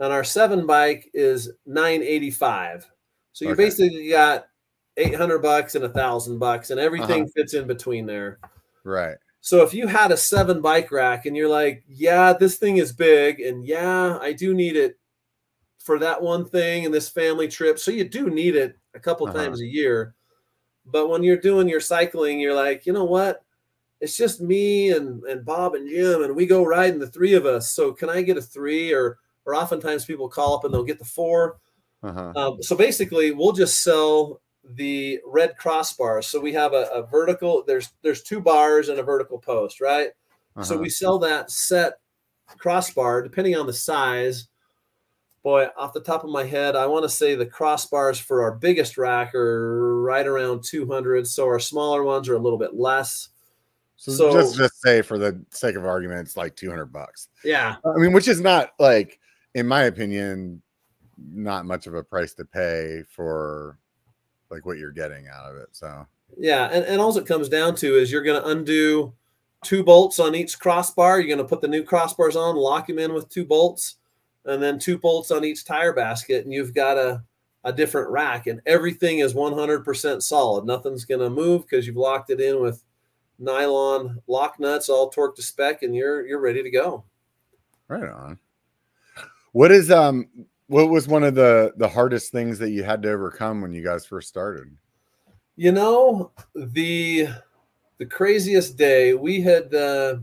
and our seven bike is nine eighty five. So you Okay. basically got eight hundred bucks and a thousand bucks, and everything Uh-huh. fits in between there. Right. So if you had a seven bike rack and you're like, yeah, this thing is big, and yeah, I do need it for that one thing and this family trip. So you do need it a couple Uh-huh. times a year. But when you're doing your cycling, you're like, you know what? It's just me and, and Bob and Jim, and we go riding the three of us. So can I get a three? Or or oftentimes people call up and they'll get the four. Uh-huh. Um, so basically, we'll just sell the red crossbars. So we have a, a vertical. There's there's two bars and a vertical post, right? So uh-huh. we sell that set crossbar depending on the size. Boy, off the top of my head, I want to say the crossbars for our biggest rack are right around 200. So our smaller ones are a little bit less. So, so- just just say for the sake of argument, it's like two hundred bucks. Yeah. I mean, which is not like, in my opinion, not much of a price to pay for like what you're getting out of it. So Yeah. And, and all it comes down to is you're going to undo two bolts on each crossbar. You're going to put the new crossbars on, lock them in with two bolts, and then two bolts on each tire basket. And you've got a, a different rack, and everything is 100% solid. Nothing's going to move because you've locked it in with nylon lock nuts, all torqued to spec, and you're you're ready to go. right on. What is um what was one of the the hardest things that you had to overcome when you guys first started? You know the the craziest day we had. Uh,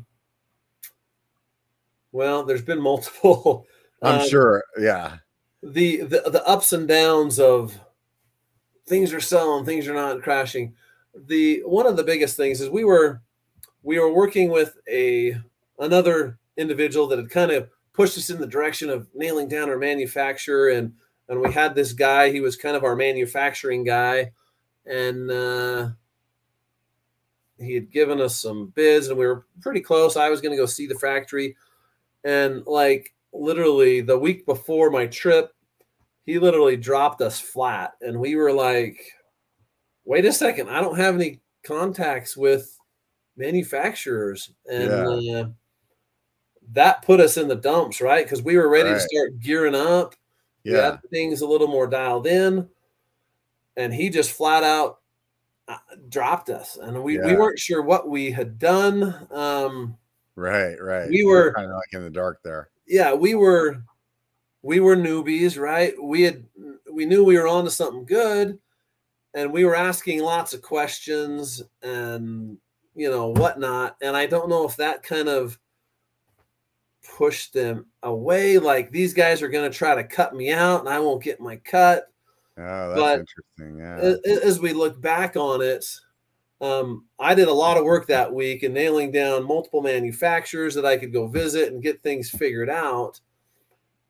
well, there's been multiple. I'm um, sure, yeah. the, the the ups and downs of things are selling, things are not crashing. The one of the biggest things is we were we were working with a another individual that had kind of pushed us in the direction of nailing down our manufacturer and and we had this guy he was kind of our manufacturing guy. And uh he had given us some bids and we were pretty close. I was going to go see the factory. And like literally the week before my trip he literally dropped us flat. And we were like wait a second i don't have any contacts with manufacturers and uh, that put us in the dumps right because we were ready to start gearing up Yeah. things a little more dialed in and he just flat out uh, dropped us and we, we weren't sure what we had done um Right, right. We You're were- kind of like in the dark there. yeah we were we were newbies right we had we knew we were on to something good and we were asking lots of questions and you know whatnot and i don't know if that kind of pushed them away like these guys are going to try to cut me out and i won't get my cut Oh, that's But- interesting. Yeah. As we look back on it, um, I did a lot of work that week in nailing down multiple manufacturers that I could go visit and get things figured out.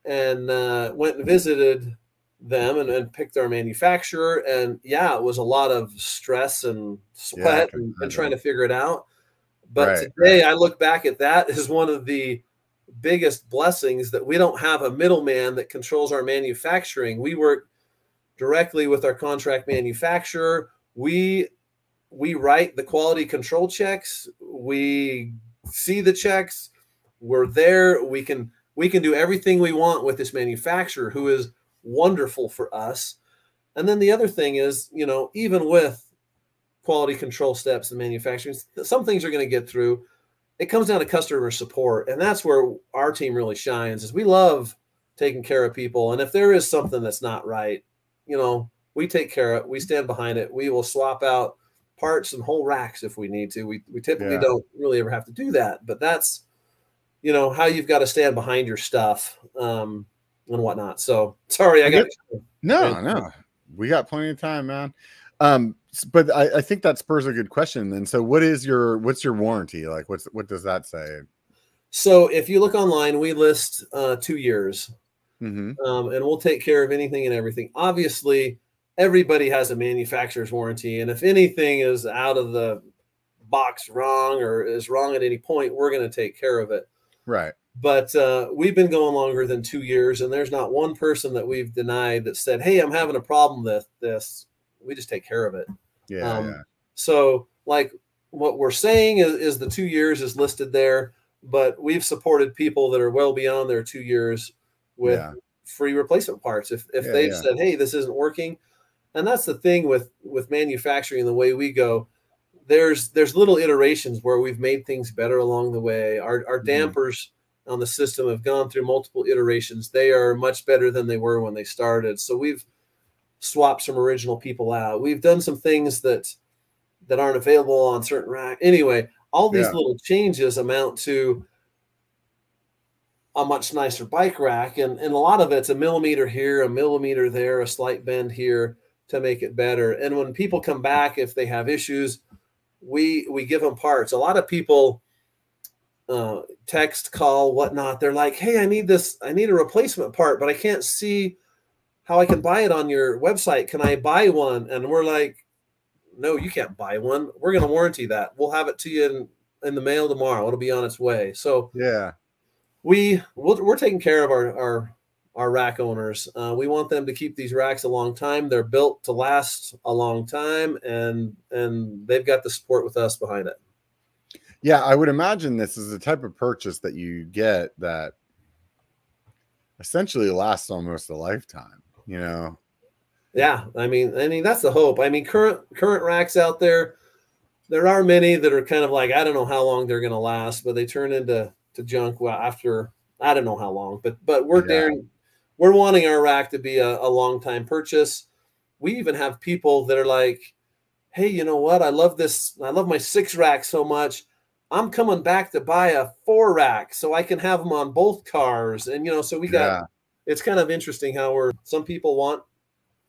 And uh, went and visited them and, and picked our manufacturer. And yeah, it was a lot of stress and sweat can and, and trying to figure it out. But Right, today I look back at that as one of the biggest blessings that we don't have a middleman that controls our manufacturing. We work directly with our contract manufacturer. We we write the quality control checks. We see the checks. We're there. We can we can do everything we want with this manufacturer who is wonderful for us. And then the other thing is, you know, even with quality control steps and manufacturing, some things are going to get through. It comes down to customer support, and that's where our team really shines. Is we love taking care of people, and if there is something that's not right, you know, we take care of it. We stand behind it. We will swap out parts and whole racks if we need to. We we typically Yeah. don't really ever have to do that, but that's you know how you've got to stand behind your stuff um, and whatnot. So sorry, I got No, no, we got plenty of time, man. Um, but I, I think that spurs a good question. Then, so what is your what's your warranty like? What's what does that say? so if you look online, we list uh, two years, hmm um, and we'll take care of anything and everything. Obviously, everybody has a manufacturer's warranty, and if anything is out of the box wrong or is wrong at any point, we're going to take care of it. Right. But uh, we've been going longer than two years, and there's not one person that we've denied that said, "Hey, I'm having a problem with this." We just take care of it. Yeah. Um, yeah. So, like what we're saying is, is the two years is listed there, but we've supported people that are well beyond their two years with Yeah. free replacement parts. If if Yeah, they've said, "Hey, this isn't working," and that's the thing with with manufacturing the way we go. There's there's little iterations where we've made things better along the way. Our our Mhm. dampers on the system have gone through multiple iterations. They are much better than they were when they started. So we've swapped some original people out. We've done some things that that aren't available on certain rack. Anyway, all these Yeah. little changes amount to a much nicer bike rack, and and a lot of it's a millimeter here, a millimeter there, a slight bend here to make it better. And when people come back, if they have issues, we we give them parts. A lot of people uh, text, call, whatnot. They're like, "Hey, I need this. I need a replacement part, but I can't see how I can buy it on your website. Can I buy one?" And we're like, "No, you can't buy one. We're going to warranty that. We'll have it to you in, in the mail tomorrow. It'll be on its way." So Yeah. we we'll, we're taking care of our our our rack owners. Uh, we want them to keep these racks a long time. They're built to last a long time, and and they've got the support with us behind it. Yeah, I would imagine this is the type of purchase that you get that essentially lasts almost a lifetime. You know, Yeah, I mean, I mean that's the hope. I mean, current current racks out there, there are many that are kind of like I don't know how long they're going to last, but they turn into to junk well after I don't know how long. But but we're Yeah. daring, we're wanting our rack to be a, a long time purchase. We even have people that are like, hey, you know what? I love this. I love my six rack so much. I'm coming back to buy a four rack so I can have them on both cars. And you know, so we got Yeah. it's kind of interesting how we're some people want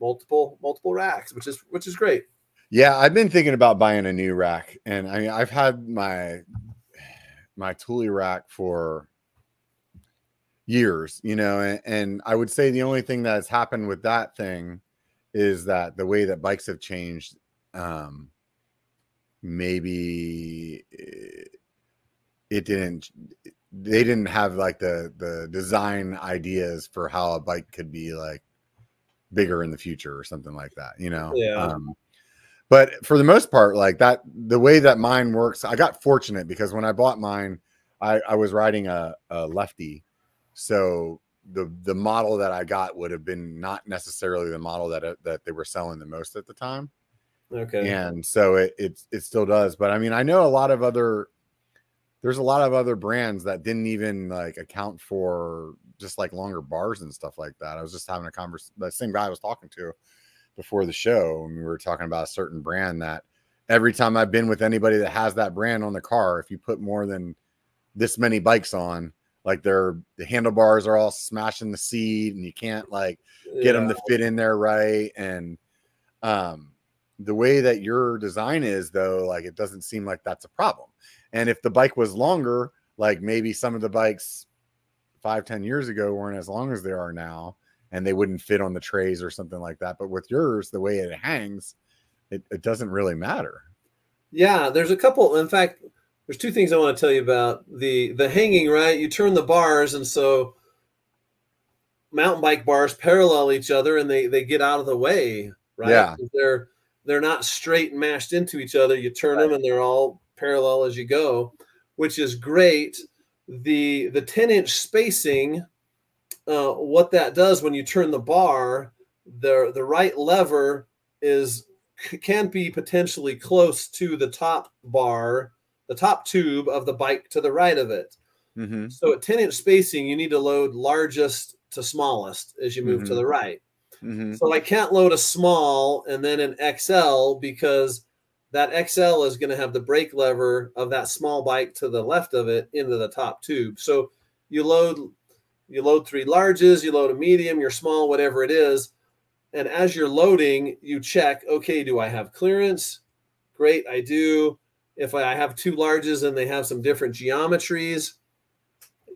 multiple multiple racks, which is which is great. Yeah, I've been thinking about buying a new rack, and I mean, I've had my my Thule rack for years, you know, and, and I would say the only thing that has happened with that thing is that the way that bikes have changed, um, maybe it, didn't they didn't have like the the design ideas for how a bike could be like bigger in the future or something like that you know Yeah. um but for the most part like that the way that mine works i got fortunate because when i bought mine i i was riding a, a lefty so the the model that i got would have been not necessarily the model that it, that they were selling the most at the time Okay. and so it, it it still does but i mean i know a lot of other there's a lot of other brands that didn't even like account for just like longer bars and stuff like that. I was just having a conversation the same guy i was talking to before the show and we were talking about a certain brand that every time i've been with anybody that has that brand on the car if you put more than this many bikes on like their the handlebars are all smashing the seat and you can't like get them to fit in there right and um the way that your design is though like it doesn't seem like that's a problem and if the bike was longer like maybe some of the bikes five ten years ago weren't as long as they are now and they wouldn't fit on the trays or something like that but with yours the way it hangs it, it doesn't really matter Yeah, there's a couple. In fact, there's two things I want to tell you about the the hanging. Right, you turn the bars, and so mountain bike bars parallel each other, and they they get out of the way. Right, Yeah. they're they're not straight and mashed into each other. You turn them, and they're all parallel as you go, which is great. The the 10 inch spacing, uh, what that does when you turn the bar, the the right lever is can be potentially close to the top bar, the top tube of the bike to the right of it. mm-hmm. So at 10 inch spacing, you need to load largest to smallest as you move to Mhm. the right. Mm-hmm. So I can't load a small and then an XL because that XL is going to have the brake lever of that small bike to the left of it into the top tube. So you load you load three larges, you load a medium, your small, whatever it is. And as you're loading, you check, okay, do I have clearance? Great, I do. If I have two larges and they have some different geometries,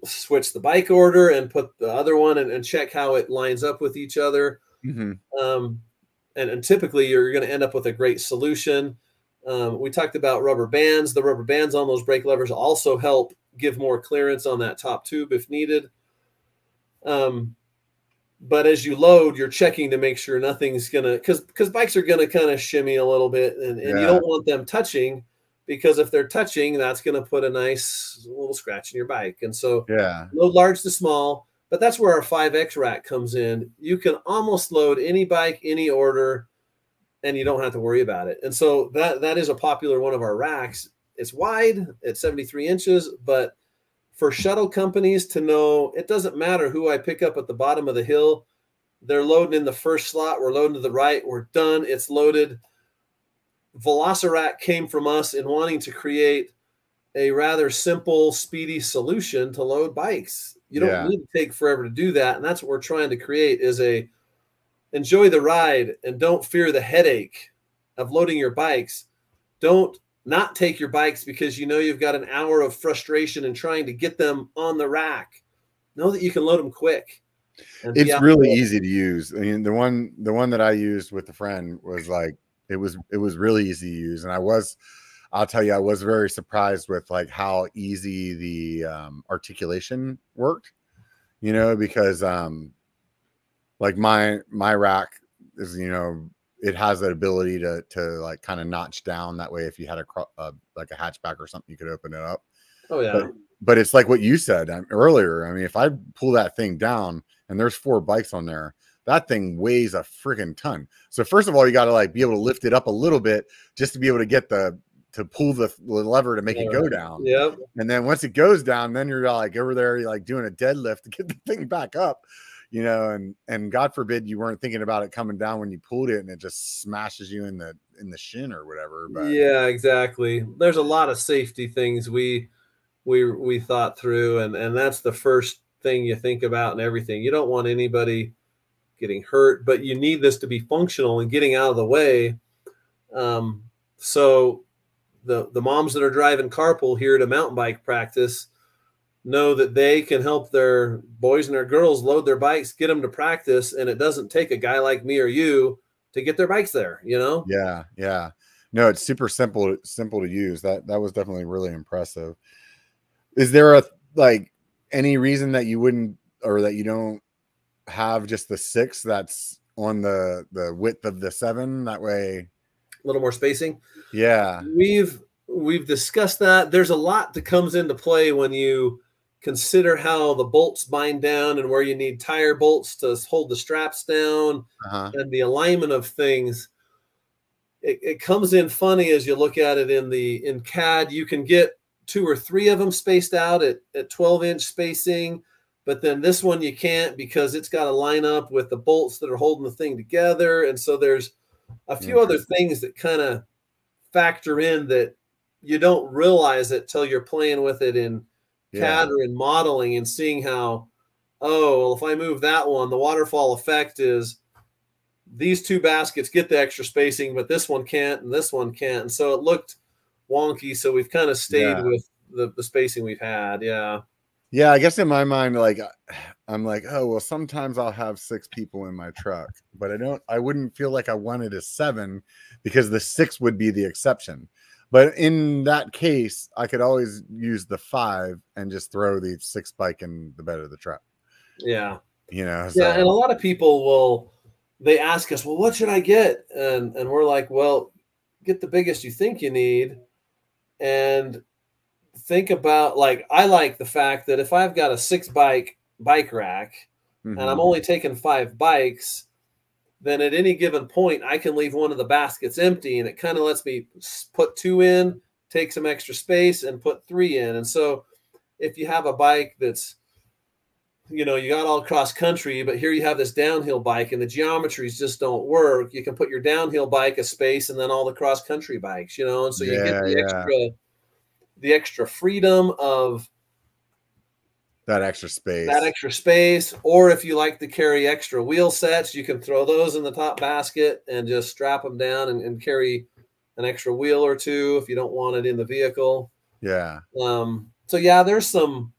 switch the bike order and put the other one and, and check how it lines up with each other Mm-hmm. um, and, and typically you're going to end up with a great solution. Um, we talked about rubber bands. The rubber bands on those brake levers also help give more clearance on that top tube if needed. Um, but as you load, you're checking to make sure nothing's gonna because because bikes are gonna kind of shimmy a little bit, and, and yeah. you don't want them touching because if they're touching, that's gonna put a nice little scratch in your bike. And so yeah, load large to small, but that's where our 5X rack comes in. You can almost load any bike, any order, and you don't have to worry about it. And so that that is a popular one of our racks. It's wide, it's 73 inches, but for shuttle companies to know it doesn't matter who I pick up at the bottom of the hill. They're loading in the first slot. We're loading to the right. We're done. It's loaded. Velocirack came from us in wanting to create a rather simple, speedy solution to load bikes. You don't yeah. need to take forever to do that, and that's what we're trying to create is a enjoy the ride and don't fear the headache of loading your bikes. Don't not take your bikes because you know you've got an hour of frustration and trying to get them on the rack. Know that you can load them quick. It's really easy to use. I mean, the one the one that I used with a friend was like it was it was really easy to use, and I was I'll tell you I was very surprised with like how easy the um, articulation worked. You know, because um, like my my rack is you know it has that ability to to like kind of notch down that way if you had a uh, like a hatchback or something you could open it up. Oh yeah. But, but it's like what you said um, earlier i mean if i pull that thing down and there's four bikes on there that thing weighs a freaking ton. So first of all you got to like be able to lift it up a little bit just to be able to get the to pull the, lever to make yeah. it go down. Yeah and then once it goes down then you're like over there you're like doing a deadlift to get the thing back up you know, and and God forbid you weren't thinking about it coming down when you pulled it and it just smashes you in the in the shin or whatever. But yeah, exactly. There's a lot of safety things we we we thought through, and and that's the first thing you think about and everything. You don't want anybody getting hurt, but you need this to be functional and getting out of the way. Um, so the the moms that are driving carpool here to mountain bike practice know that they can help their boys and their girls load their bikes, get them to practice, and it doesn't take a guy like me or you to get their bikes there. You know? Yeah, yeah. No, it's super simple, simple to use. That that was definitely really impressive. Is there a like any reason that you wouldn't or that you don't have just the six that's on the the width of the seven? That way, a little more spacing. Yeah, we've we've discussed that. There's a lot that comes into play when you consider how the bolts bind down and where you need tire bolts to hold the straps down uh-huh. and the alignment of things it, it, comes in funny as you look at it in the in cad you can get two or three of them spaced out at, at 12 inch spacing but then this one you can't because it's got to line up with the bolts that are holding the thing together and so there's a few other things that kind of factor in that you don't realize it till you're playing with it in. CAD or in modeling and seeing how, oh, well, if I move that one, the waterfall effect is these two baskets get the extra spacing, but this one can't and this one can't. And so it looked wonky. So we've kind of stayed yeah. with the, the spacing we've had. Yeah. Yeah, I guess in my mind, like I'm like, oh well, sometimes I'll have six people in my truck, but I don't. I wouldn't feel like I wanted a seven because the six would be the exception. But in that case, I could always use the five and just throw the six bike in the bed of the truck. Yeah. You know, so. yeah. And a lot of people will, they ask us, well, what should I get? And, and we're like, well, get the biggest you think you need. And think about, like, I like the fact that if I've got a six bike bike rack mm-hmm. and I'm mm-hmm. only taking five bikes, then at any given point, I can leave one of the baskets empty and it kind of lets me put two in, take some extra space, and put three in. And so if you have a bike that's, you know, you got all cross country, but here you have this downhill bike and the geometries just don't work. You can put your downhill bike a space and then all the cross country bikes, you know, and so you yeah, get the yeah. extra the extra freedom of that extra space. that extra space or if you like to carry extra wheel sets you can throw those in the top basket and just strap them down and, and carry an extra wheel or two if you don't want it in the vehicle. Yeah. Um so yeah there's some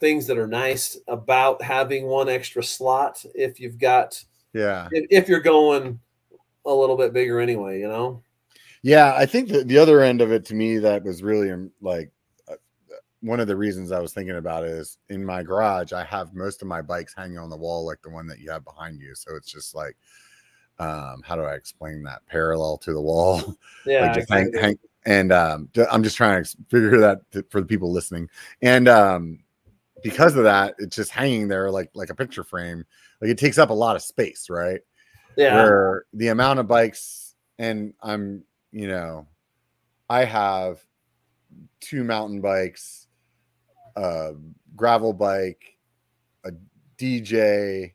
things that are nice about having one extra slot if you've got yeah. if, if you're going a little bit bigger anyway you know? Yeah, I think that the other end of it to me that was really um, like one of the reasons I was thinking about it is in my garage, I have most of my bikes hanging on the wall, like the one that you have behind you. So it's just like, um, how do I explain that? Parallel to the wall. Yeah. like just hang, hang, and um, I'm just trying to figure that for the people listening. And um, because of that, it's just hanging there like like a picture frame. Like it takes up a lot of space, right? yeah. where the amount of bikes and i'm you know i have two mountain bikes a gravel bike a dj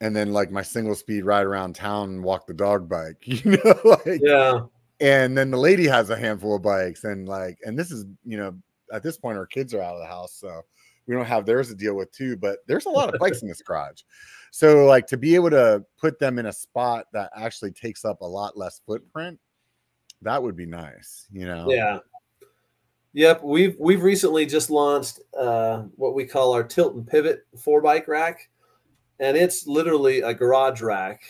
and then like my single speed ride around town and walk the dog bike you know like yeah. and then the lady has a handful of bikes and like and this is you know at this point our kids are out of the house so we don't have theirs to deal with too but there's a lot of bikes in this garage so like to be able to put them in a spot that actually takes up a lot less footprint that would be nice you know Yeah. Yep, we've we've recently just launched uh, what we call our tilt and pivot four bike rack, and it's literally a garage rack.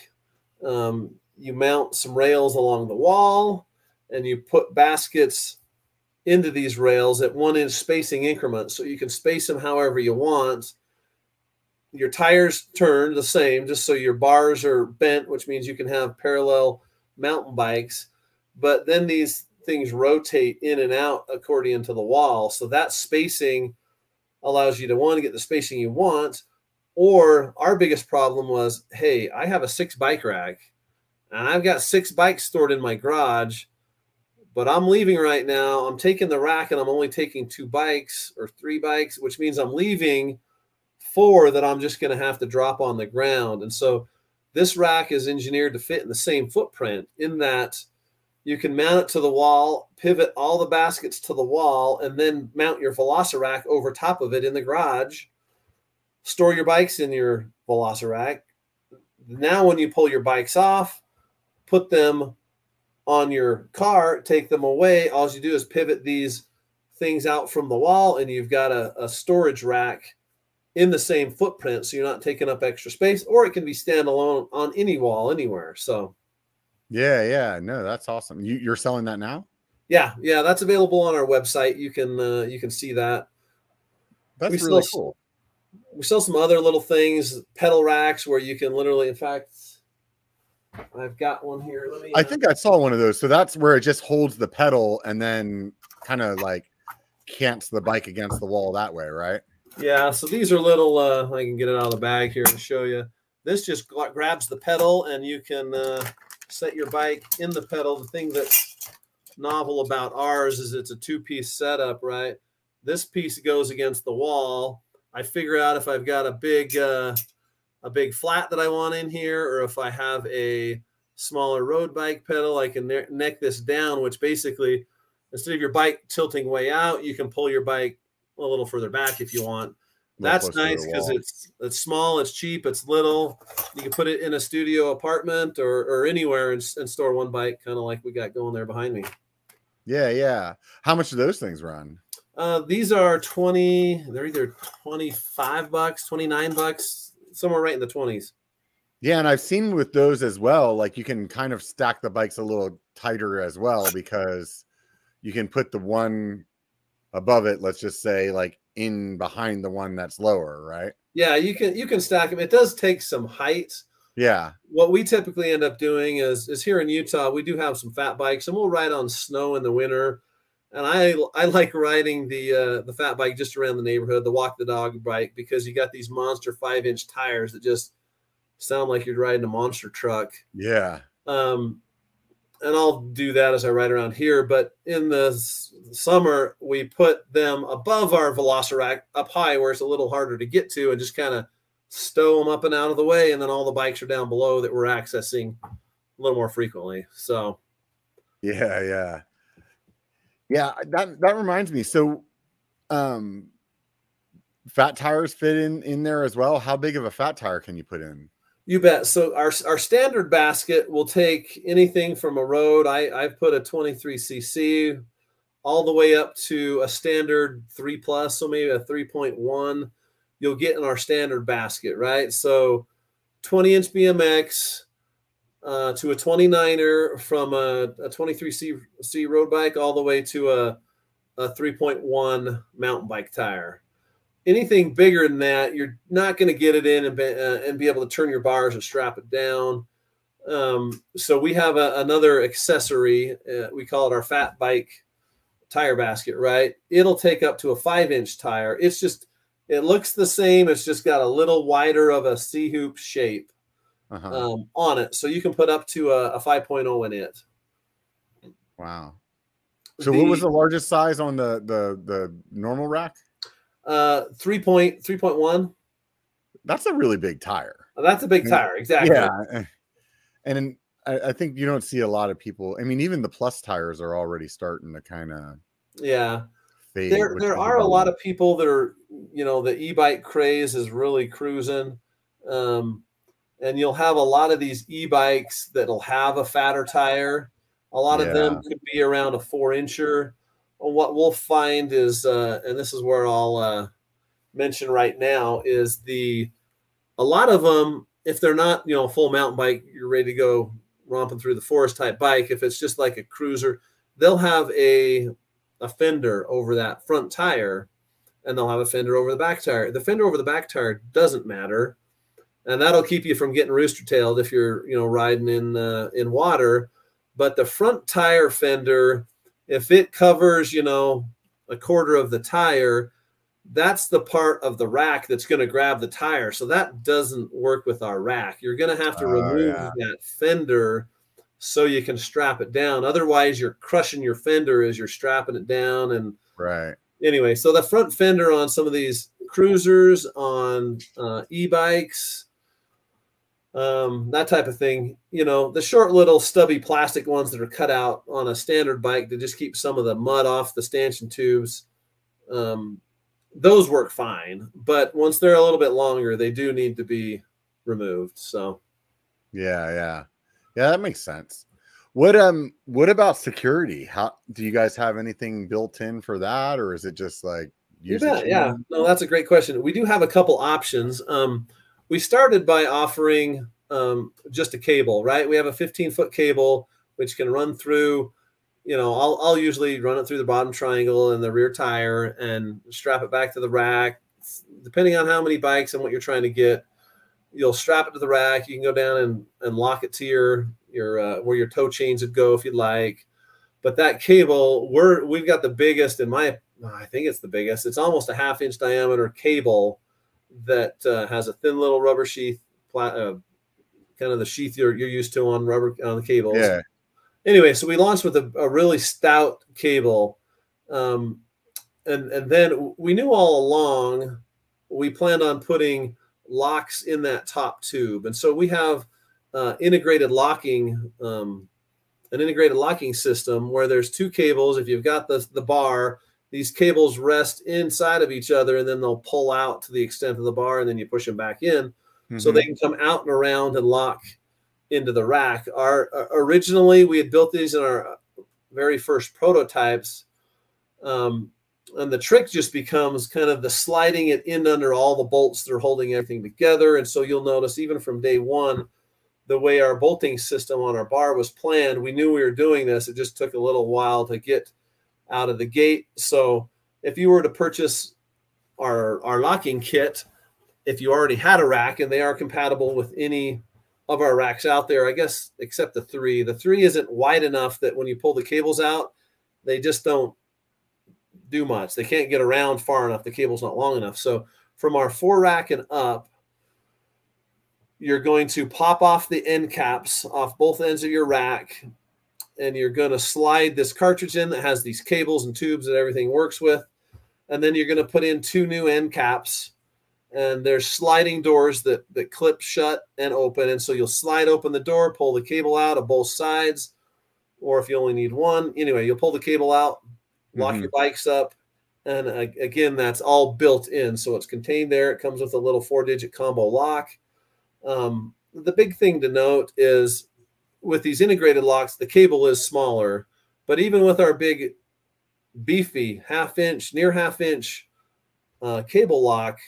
Um, you mount some rails along the wall, and you put baskets into these rails at one inch spacing increments, so you can space them however you want. Your tires turn the same, just so your bars are bent, which means you can have parallel mountain bikes. But then these things rotate in and out according to the wall. So that spacing allows you to one get the spacing you want. Or our biggest problem was, hey, I have a six bike rack and I've got six bikes stored in my garage, but I'm leaving right now. I'm taking the rack and I'm only taking two bikes or three bikes, which means I'm leaving four that I'm just going to have to drop on the ground. And so this rack is engineered to fit in the same footprint in that you can mount it to the wall, pivot all the baskets to the wall, and then mount your Velocirack over top of it in the garage. Store your bikes in your Velocirack. Now, when you pull your bikes off, put them on your car, take them away. All you do is pivot these things out from the wall, and you've got a, a storage rack in the same footprint. So you're not taking up extra space, or it can be standalone on any wall anywhere. So, yeah yeah no that's awesome. You, you're selling that now? Yeah yeah that's available on our website. You can uh, you can see that. That's We really still- cool. we sell some other little things pedal racks where you can literally in fact i've got one here. Let me i uh, think i saw one of those. So that's where it just holds the pedal and then kind of like cants the bike against the wall that way right? Yeah so these are little uh i can get it out of the bag here and show you. This just grabs the pedal and you can uh, set your bike in the pedal. The thing that's novel about ours is it's a two-piece setup right? This piece goes against the wall. I figure out if i've got a big uh a big flat that i want in here or if i have a smaller road bike pedal i can ne- neck this down which basically instead of your bike tilting way out you can pull your bike a little further back if you want that's nice because it's it's small, it's cheap, it's little. You can put it in a studio apartment or or anywhere and, and store one bike, kind of like we got going there behind me. yeah yeah how much do those things run Uh, these are twenty. They're either twenty five bucks, twenty nine bucks, somewhere right in the twenties. Yeah, and I've seen with those as well, like you can kind of stack the bikes a little tighter as well because you can put the one above it, let's just say, like in behind the one that's lower, right? Yeah, you can you can stack them. It does take some height. Yeah. What we typically end up doing is is here in Utah, we do have some fat bikes, and we'll ride on snow in the winter. And I I like riding the uh, the fat bike just around the neighborhood, the walk the dog bike, because you got these monster five inch tires that just sound like you're riding a monster truck. Yeah. Um, and I'll do that as I ride around here. But in the summer, we put them above our Velocirack up high where it's a little harder to get to and just kind of stow them up and out of the way. And then all the bikes are down below that we're accessing a little more frequently. So, Yeah, yeah. Yeah, that that reminds me. So um fat tires fit in in there as well. How big of a fat tire can you put in? You bet. So our our standard basket will take anything from a road. I I've put a 23cc all the way up to a standard three plus, so maybe a 3.1. You'll get in our standard basket, right? So 20 inch BMX, uh, to a 29er from a, a 23C C road bike all the way to a, a 3.1 mountain bike tire. Anything bigger than that, you're not going to get it in and be, uh, and be able to turn your bars and strap it down. Um, so we have a, another accessory. Uh, we call it our fat bike tire basket, right? It'll take up to a five inch tire. It's just, it looks the same. It's just got a little wider of a C hoop shape uh-huh. um, on it. So you can put up to a, a 5.0 in it. Wow. So the, what was the largest size on the, the, the normal rack? Uh, 3.3.1. That's a really big tire. That's a big tire. Exactly. Yeah. And I, I think you don't see a lot of people. I mean, even the plus tires are already starting to kind of yeah. There, there are a lot of people that are, you know, the e-bike craze is really cruising. Um, and you'll have a lot of these e-bikes that'll have a fatter tire. A lot yeah. of them could be around a four incher. What we'll find is, uh, and this is where I'll uh, mention right now, is the a lot of them, if they're not, you know, full mountain bike, you're ready to go romping through the forest type bike, if it's just like a cruiser, they'll have a, a fender over that front tire and they'll have a fender over the back tire. The fender over the back tire doesn't matter. And that'll keep you from getting rooster tailed if you're, you know, riding in uh, in water. But the front tire fender, if it covers, you know, a quarter of the tire, that's the part of the rack that's going to grab the tire. So that doesn't work with our rack. You're going to have to oh, remove yeah. that fender so you can strap it down. Otherwise, you're crushing your fender as you're strapping it down. And right. Anyway, so the front fender on some of these cruisers, on uh, e-bikes, um, that type of thing. You know, the short little stubby plastic ones that are cut out on a standard bike to just keep some of the mud off the stanchion tubes. Um, those work fine, but once they're a little bit longer, they do need to be removed. So, yeah, yeah, yeah, that makes sense. What um, what about security? How do you guys have anything built in for that, or is it just like yeah, yeah? No, that's a great question. We do have a couple options. Um, we started by offering um, just a cable, right? We have a 15 foot cable which can run through you know, I'll, I'll usually run it through the bottom triangle and the rear tire and strap it back to the rack. Depending on how many bikes and what you're trying to get, you'll strap it to the rack. You can go down and, and lock it to your your uh, where your tow chains would go if you'd like. But that cable, we're we've got the biggest in my I think it's the biggest. It's almost a half inch diameter cable that uh, has a thin little rubber sheath, uh, kind of the sheath you're, you're used to on rubber on the cables. Yeah anyway, so we launched with a, a really stout cable. Um, and, and then we knew all along we planned on putting locks in that top tube. And so we have uh, integrated locking, um, an integrated locking system where there's two cables. If you've got the, the bar, these cables rest inside of each other and then they'll pull out to the extent of the bar and then you push them back in. Mm-hmm. So they can come out and around and lock into the rack. Our uh, originally we had built these in our very first prototypes, um, and the trick just becomes kind of the sliding it in under all the bolts that are holding everything together. And so you'll notice even from day one, the way our bolting system on our bar was planned, we knew we were doing this. It just took a little while to get out of the gate. So if you were to purchase our our locking kit, if you already had a rack and they are compatible with any of our racks out there, I guess, except the three. The three isn't wide enough that when you pull the cables out, they just don't do much. They can't get around far enough. The cable's not long enough. So from our four rack and up, you're going to pop off the end caps off both ends of your rack, and you're going to slide this cartridge in that has these cables and tubes that everything works with. And then you're going to put in two new end caps and there's sliding doors that that clip shut and open. And so you'll slide open the door pull the cable out of both sides or if you only need one. Anyway you'll pull the cable out lock mm-hmm. your bikes up and again that's all built in. So it's contained there. It comes with a little four digit combo lock. Um, the big thing to note is with these integrated locks the cable is smaller but even with our big beefy half inch near half inch uh, cable lock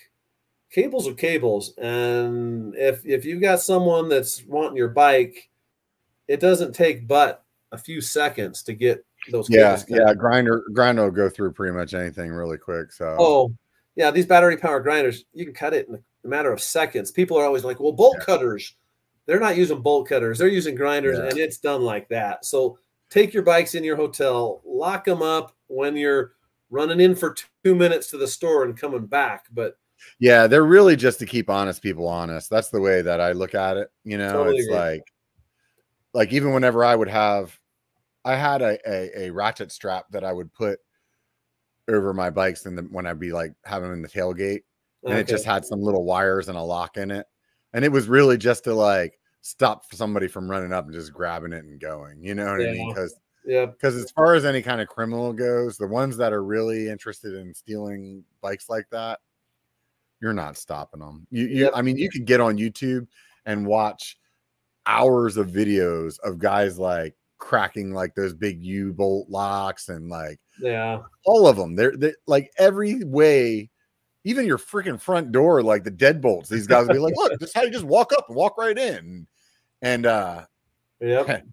cables are cables and if if you've got someone that's wanting your bike it doesn't take but a few seconds to get those. Yeah, cables yeah. Grinder grinder will go through pretty much anything really quick. So Oh, yeah. These battery powered grinders, you can cut it in a matter of seconds. People are always like, well, bolt Yeah. cutters. They're not using bolt cutters. They're using grinders, Yeah. and it's done like that. So take your bikes in your hotel, lock them up when you're running in for two minutes to the store and coming back. But yeah, they're really just to keep honest people honest. That's the way that I look at it. You know, Totally it's agree. like like even whenever I would have I had a, a a ratchet strap that I would put over my bikes and the, when I'd be like having them in the tailgate and it just had some little wires and a lock in it. And it was really just to like stop somebody from running up and just grabbing it and going. You know what I mean? Because yeah, because as far as any kind of criminal goes, the ones that are really interested in stealing bikes like that, you're not stopping them. You, you Yep. I mean, you could get on YouTube and watch hours of videos of guys like cracking like those big U-bolt locks and like yeah, all of them. They're, they're like every way, even your freaking front door, like the deadbolts. These guys will be like, look, this is how you just walk up and walk right in. And uh yep,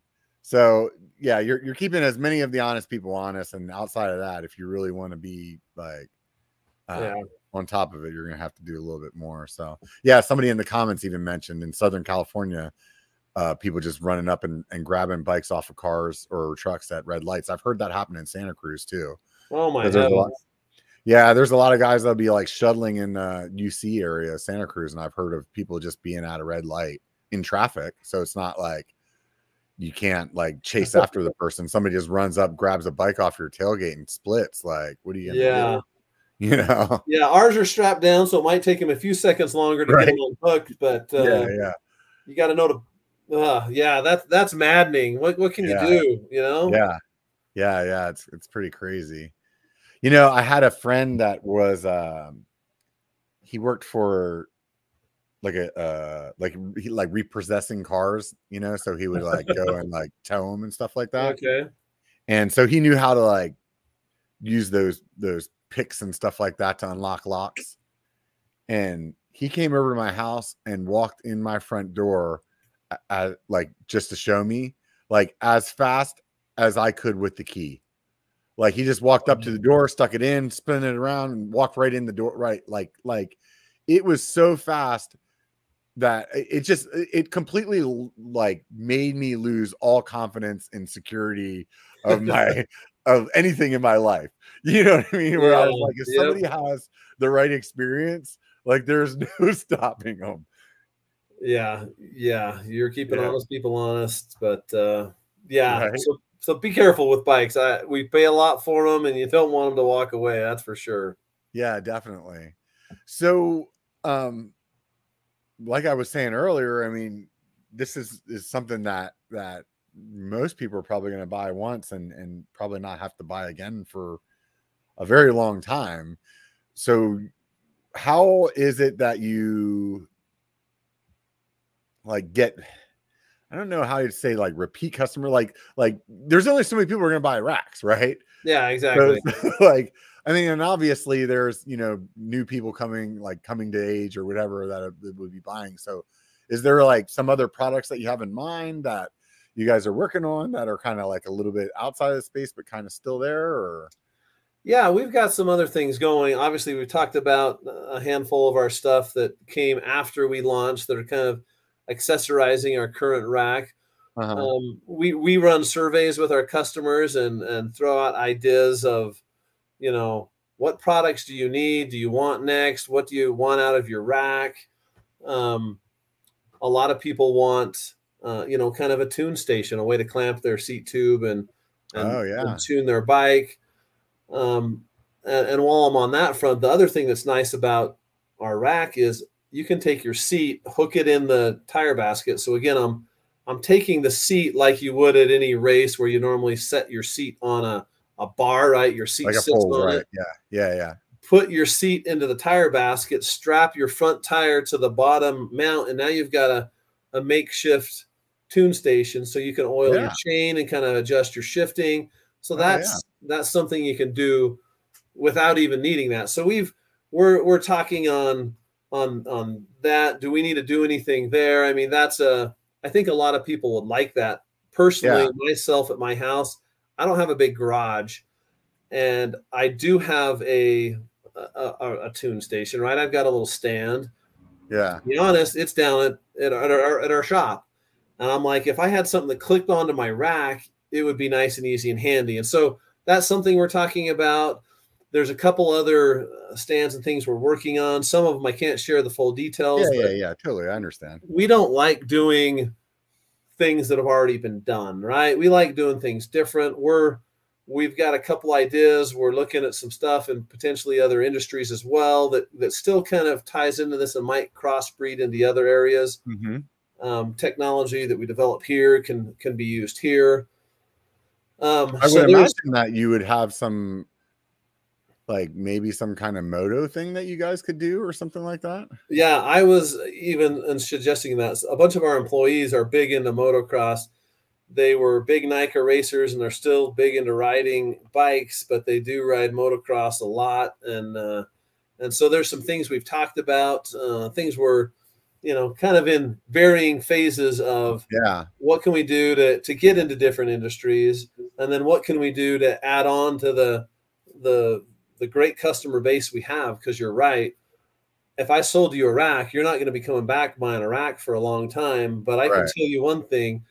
so yeah, you're you're keeping as many of the honest people honest, and outside of that, if you really want to be like uh, Yeah. on top of it, you're gonna have to do a little bit more. So yeah, somebody in the comments even mentioned in Southern California, uh, people just running up and, and grabbing bikes off of cars or trucks at red lights. I've heard that happen in Santa Cruz too. Oh my 'Cause there's a lot- heavens. Yeah, there's a lot of guys that'll be like shuttling in uh, UC area, Santa Cruz, and I've heard of people just being at a red light in traffic. So it's not like you can't like chase after the person. Somebody just runs up, grabs a bike off your tailgate, and splits. Like, what are you gonna Yeah. do? You know? Yeah, ours are strapped down, so it might take them a few seconds longer to Right. get them unhooked. But uh, yeah, yeah, you got to know to. Uh, yeah, that's that's maddening. What what can Yeah. you do? You know? yeah, yeah, yeah. It's it's pretty crazy. You know, I had a friend that was um he worked for like a uh like he like repossessing cars, you know, so he would like go and like tow them and stuff like that. Okay. and so he knew how to like use those those picks and stuff like that to unlock locks and he came over to my house and walked in my front door a- a- like just to show me like as fast as i could with the key like he just walked up to the door stuck it in spun it around and walked right in the door right like like it was so fast that it just it completely like made me lose all confidence and security of my of anything in my life. You know what I mean? Where I was like, if yep. somebody has the right experience, like there's no stopping them. Yeah, yeah. You're keeping Yeah. honest people honest, but uh, yeah. Right. So so be careful with bikes. I we pay a lot for them, and you don't want them to walk away. That's for sure. Yeah, definitely. So, um, like I was saying earlier, I mean, this is is something that that most people are probably going to buy once and and probably not have to buy again for a very long time. So, how is it that you like get? I don't know how you'd say like repeat customer. Like like there's only so many people who are going to buy racks, right? Yeah, exactly. it's like I mean, and obviously there's you know new people coming like coming to age or whatever that would be buying. So, is there like some other products that you have in mind that you guys are working on that are kind of like a little bit outside of the space but kind of still there? Or Yeah, we've got some other things going. Obviously, we've talked about a handful of our stuff that came after we launched that are kind of accessorizing our current rack. uh Um, we we run surveys with our customers and and throw out ideas of, you know, what products do you need? Do you want next? What do you want out of your rack? Um, a lot of people want, uh, you know, kind of a tune station, a way to clamp their seat tube and and, Oh, yeah. and tune their bike. Um, and, and while I'm on that front, the other thing that's nice about our rack is you can take your seat, hook it in the tire basket. So again, I'm I'm taking the seat like you would at any race where you normally set your seat on a, a bar, right? Your seat like sits fold, on right? it. Yeah, yeah, yeah. Put your seat into the tire basket, strap your front tire to the bottom mount, and now you've got a, a makeshift tune station so you can oil your chain and kind of adjust your shifting. So Oh, that's that's something you can do without even needing that. So we've we're we're talking on on on that. Do we need to do anything there? I mean, that's a I think a lot of people would like that personally, Yeah. myself at my house, I don't have a big garage, and I do have a a, a, a tune station. Right, I've got a little stand. Yeah. To be honest, it's down at, at, our, at our shop. And I'm like, if I had something that clicked onto my rack, it would be nice and easy and handy. And so that's something we're talking about. There's a couple other uh, stands and things we're working on. Some of them I can't share the full details. Yeah, yeah, yeah. Totally. I understand. We don't like doing things that have already been done, right? We like doing things different. We're we've got a couple ideas. We're looking at some stuff and potentially other industries as well that that still kind of ties into this and might crossbreed into other areas hmm um, technology that we develop here can can be used here. Um, I would there's- imagine that you would have some, like maybe some kind of moto thing that you guys could do or something like that. yeah, I was even suggesting that a bunch of our employees are big into motocross. They were big NICA racers and they're still big into riding bikes, but they do ride motocross a lot. And uh, and so there's some things we've talked about, uh, things we're you know kind of in varying phases of Yeah. what can we do to to get into different industries and then what can we do to add on to the the the great customer base we have because you're right if i sold you a rack you're not going to be coming back buying a rack for a long time but i can tell you one thing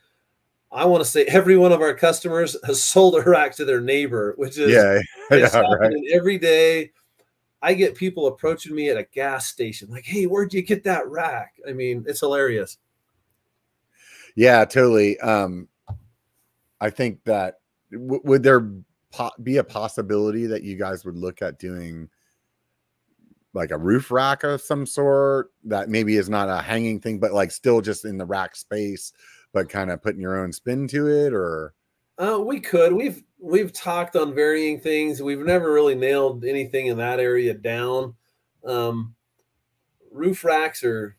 i want to say every one of our customers has sold a rack to their neighbor which is Yeah. yeah. Right. every day i get people approaching me at a gas station like hey where'd you get that rack i mean it's hilarious Yeah. Totally. Um, I think that w- would there po- be a possibility that you guys would look at doing like a roof rack of some sort that maybe is not a hanging thing, but like still just in the rack space, but kind of putting your own spin to it or Uh, we could. We've we've talked on varying things. We've never really nailed anything in that area down. Um, roof racks are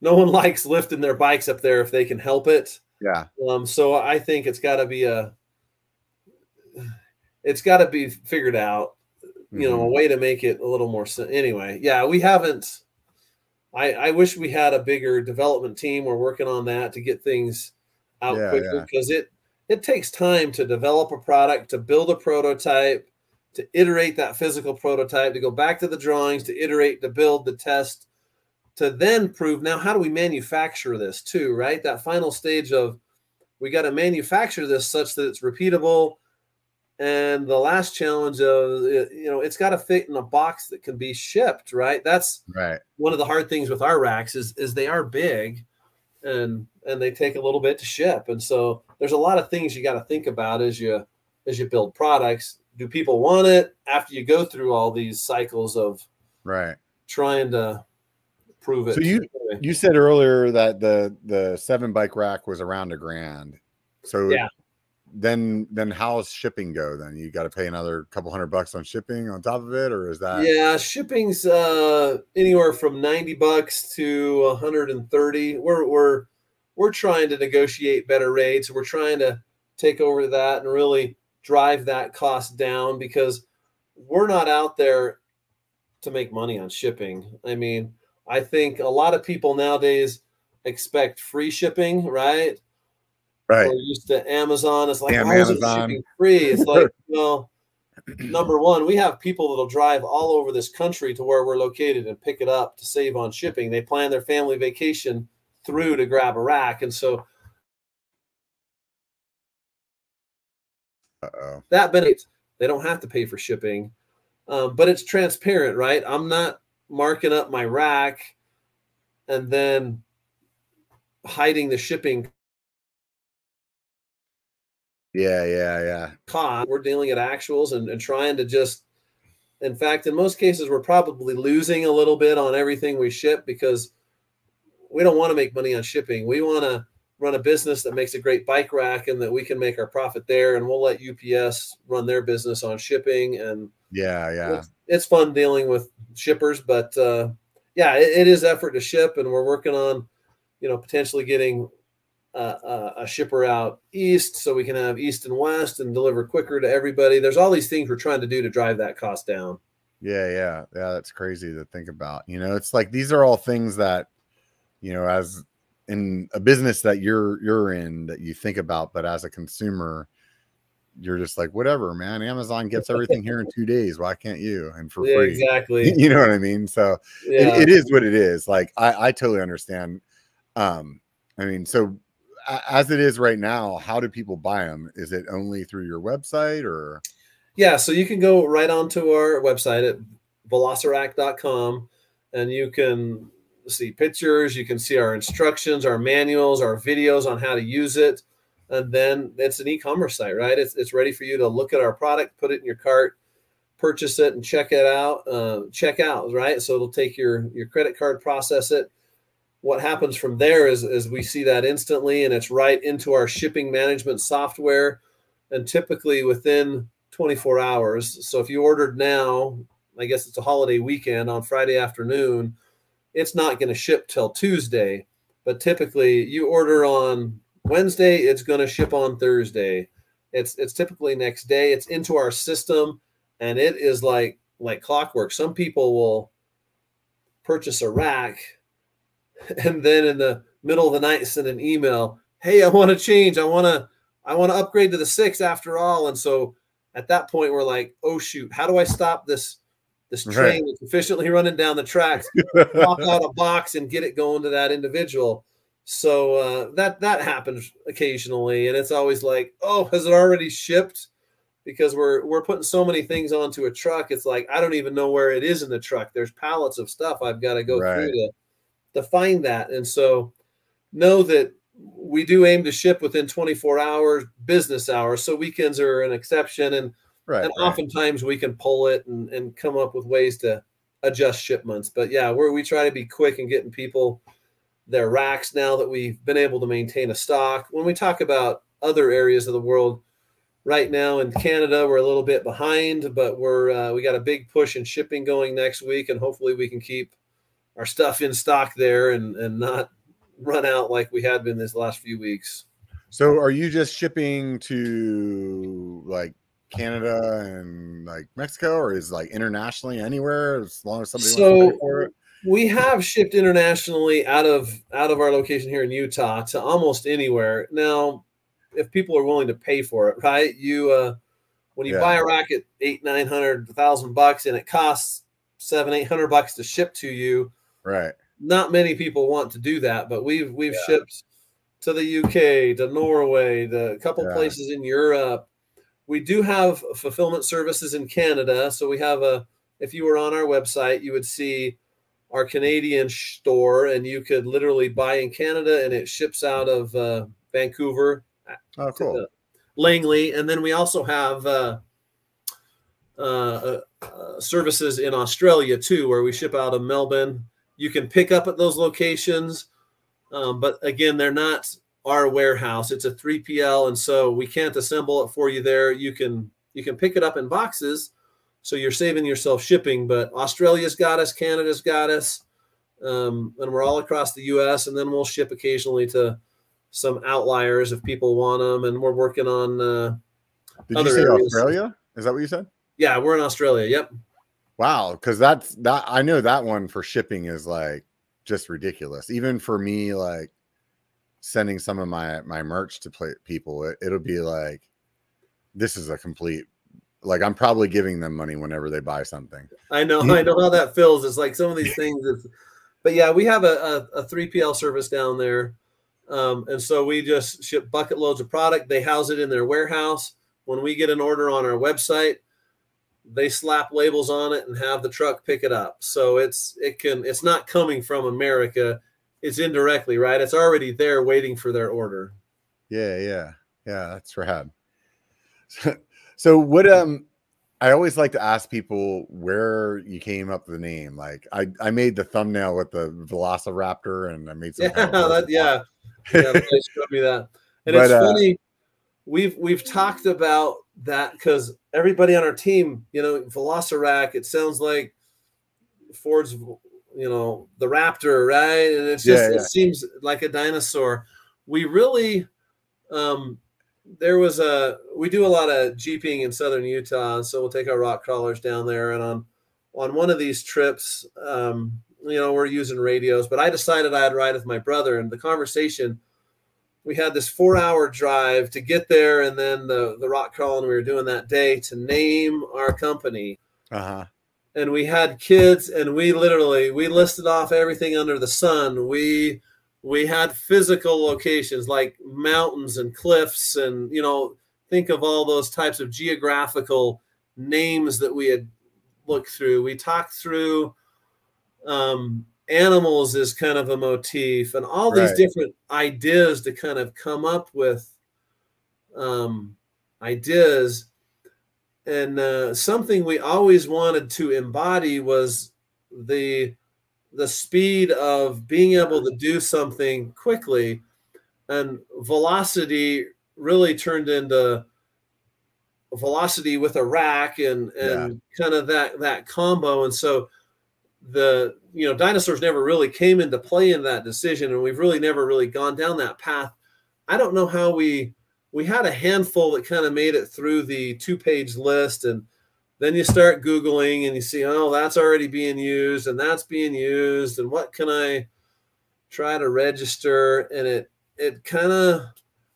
no one likes lifting their bikes up there if they can help it. yeah. Um, so I think it's got to be a it's got to be figured out. You know, a Mhm. way to make it a little more. Anyway, yeah, we haven't. I I wish we had a bigger development team. We're working on that to get things out Yeah, quicker yeah. because it it takes time to develop a product, to build a prototype, to iterate that physical prototype, to go back to the drawings, to iterate, to build, the test, to then prove. Now, how do we manufacture this too? Right, that final stage of we got to manufacture this such that it's repeatable. And the last challenge of uh, you know it's got to fit in a box that can be shipped. Right, that's Right. one of the hard things with our racks is is they are big and and they take a little bit to ship and so there's a lot of things you got to think about as you as you build products do people want it after you go through all these cycles of Right. trying to prove it So you- You said earlier that the the seven bike rack was around a grand. So Yeah. Then then how's shipping go then? You got to pay another couple hundred bucks on shipping on top of it or is that yeah shipping's uh anywhere from 90 bucks to 130 we're we're we're trying to negotiate better rates. We're trying to take over that and really drive that cost down because we're not out there to make money on shipping. I mean i think a lot of people nowadays expect free shipping right right? we're used to Amazon. It's like, Damn how is it Amazon. shipping free? It's like, well, number one, we have people that'll drive all over this country to where we're located and pick it up to save on shipping. They plan their family vacation through to grab a rack. And so Uh-oh. that benefits, they don't have to pay for shipping. Um, but it's transparent, right? I'm not marking up my rack and then hiding the shipping Yeah, yeah, yeah. cost. We're dealing at actuals and, and trying to just, in fact, in most cases, we're probably losing a little bit on everything we ship because we don't want to make money on shipping. We want to run a business that makes a great bike rack and that we can make our profit there. And we'll let UPS run their business on shipping. And Yeah, yeah. it's, it's fun dealing with shippers, but uh, yeah, it, it is effort to ship. And we're working on, you know, potentially getting uh, a shipper out east so we can have east and west and deliver quicker to everybody. There's all these things we're trying to do to drive that cost down. Yeah, yeah. Yeah, that's crazy to think about. You know, it's like these are all things that, you know, as in a business that you're you're in that you think about, but as a consumer, you're just like, whatever, man. Amazon gets everything here in two days. Why can't you? And for Yeah, free. exactly. You know what I mean? So Yeah. it, it is what it is. Like I, I totally understand. Um, I mean, so a- as it is right now, how do people buy them? Is it only through your website or? Yeah, so you can go right onto our website at velocirax.com and you can see pictures, you can see our instructions, our manuals, our videos on how to use it. And then it's an e-commerce site, right? It's, it's ready for you to look at our product, put it in your cart, purchase it and check it out, uh, check out, right? So it'll take your, your credit card, process it. What happens from there is, is we see that instantly and it's right into our shipping management software. And typically within 24 hours. So if you ordered now, I guess it's a holiday weekend on Friday afternoon, it's not going to ship till Tuesday. But typically you order on Wednesday, it's going to ship on Thursday. It's it's typically next day. It's into our system and it is like like clockwork. Some people will purchase a rack and then in the middle of the night send an email, "Hey, I want to change. I want to I want to upgrade to the 6 after all." And so at that point we're like, "Oh shoot, how do I stop this this Right. train that's efficiently running down the tracks, pop out a box and get it going to that individual?" So uh, that that happens occasionally, and it's always like, "Oh, has it already shipped?" Because we're we're putting so many things onto a truck, it's like I don't even know where it is in the truck. There's pallets of stuff I've got to go Right. through to to find that, and so know that we do aim to ship within 24 hours business hours. So weekends are an exception, and right. and right. oftentimes we can pull it and, and come up with ways to adjust shipments. But yeah, we're, we try to be quick in getting people their racks now that we've been able to maintain a stock. When we talk about other areas of the world, right now in Canada we're a little bit behind, but we're uh, we got a big push in shipping going next week, and hopefully we can keep our stuff in stock there and and not run out like we had been this last few weeks. So are you just shipping to like Canada and like Mexico or is like internationally anywhere as long as somebody wants to pay for it? we have shipped internationally out of out of our location here in Utah to almost anywhere. Now, if people are willing to pay for it, right? You uh when you Yeah. buy a rack at eight, nine hundred, thousand bucks and it costs seven, eight hundred bucks to ship to you, Right. not many people want to do that, but we've we've Yeah. shipped to the UK, to Norway, to a couple Yeah. places in Europe. We do have fulfillment services in Canada, so we have a. If you were on our website, you would see our Canadian store, and you could literally buy in Canada, and it ships out of uh, Vancouver Oh, to cool. Langley, and then we also have uh, uh, uh, uh, services in Australia too, where we ship out of Melbourne. You can pick up at those locations, um, but again, they're not our warehouse. It's a 3PL, and so we can't assemble it for you there. You can you can pick it up in boxes, so you're saving yourself shipping. But Australia's got us, Canada's got us, um, and we're all across the U.S. And then we'll ship occasionally to some outliers if people want them. And we're working on. Uh, Did you say areas. Australia? Is that what you said? yeah, we're in Australia. Yep. Wow, because that's that I know that one for shipping is like just ridiculous. Even for me, like sending some of my my merch to play, people, it, it'll be like this is a complete like I'm probably giving them money whenever they buy something. I know, I know how that feels. It's like some of these things. It's, but yeah, we have a, a, a 3PL service down there. Um, and so we just ship bucket loads of product. They house it in their warehouse. When we get an order on our website, they slap labels on it and have the truck pick it up. So it's it can it's not coming from America. It's indirectly, right? It's already there waiting for their order. Yeah, yeah, yeah. That's rad. so what um I always like to ask people where you came up with the name. Like I, I made the thumbnail with the Velociraptor and I made some Yeah, kind of that, yeah, yeah. Showed me that, and But, it's uh, funny. We've we've talked about that because everybody on our team, you know, Velocirax. It sounds like Ford's, you know, the Raptor, right? And it's just Yeah, yeah. it seems like a dinosaur. We really, um, there was a we do a lot of jeeping in southern Utah, so we'll take our rock crawlers down there, and on on one of these trips, um, you know, we're using radios, but I decided I'd ride with my brother. And the conversation, we had this four hour drive to get there, and then the the rock crawling we were doing that day to name our company. Uh huh. And we had kids, and we literally we listed off everything under the sun. We we had physical locations like mountains and cliffs, and you know, think of all those types of geographical names that we had looked through. We talked through um, animals is kind of a motif, and all these different ideas to kind of come up with um, ideas. And uh, something we always wanted to embody was the the speed of being able to do something quickly, and velocity really turned into velocity with a rack and and kind of that that combo. And so the you know dinosaurs never really came into play in that decision and we've really never really gone down that path. I don't know how we we had a handful that kind of made it through the two page list and then you start googling and you see oh that's already being used and that's being used and what can i try to register? And it it kind of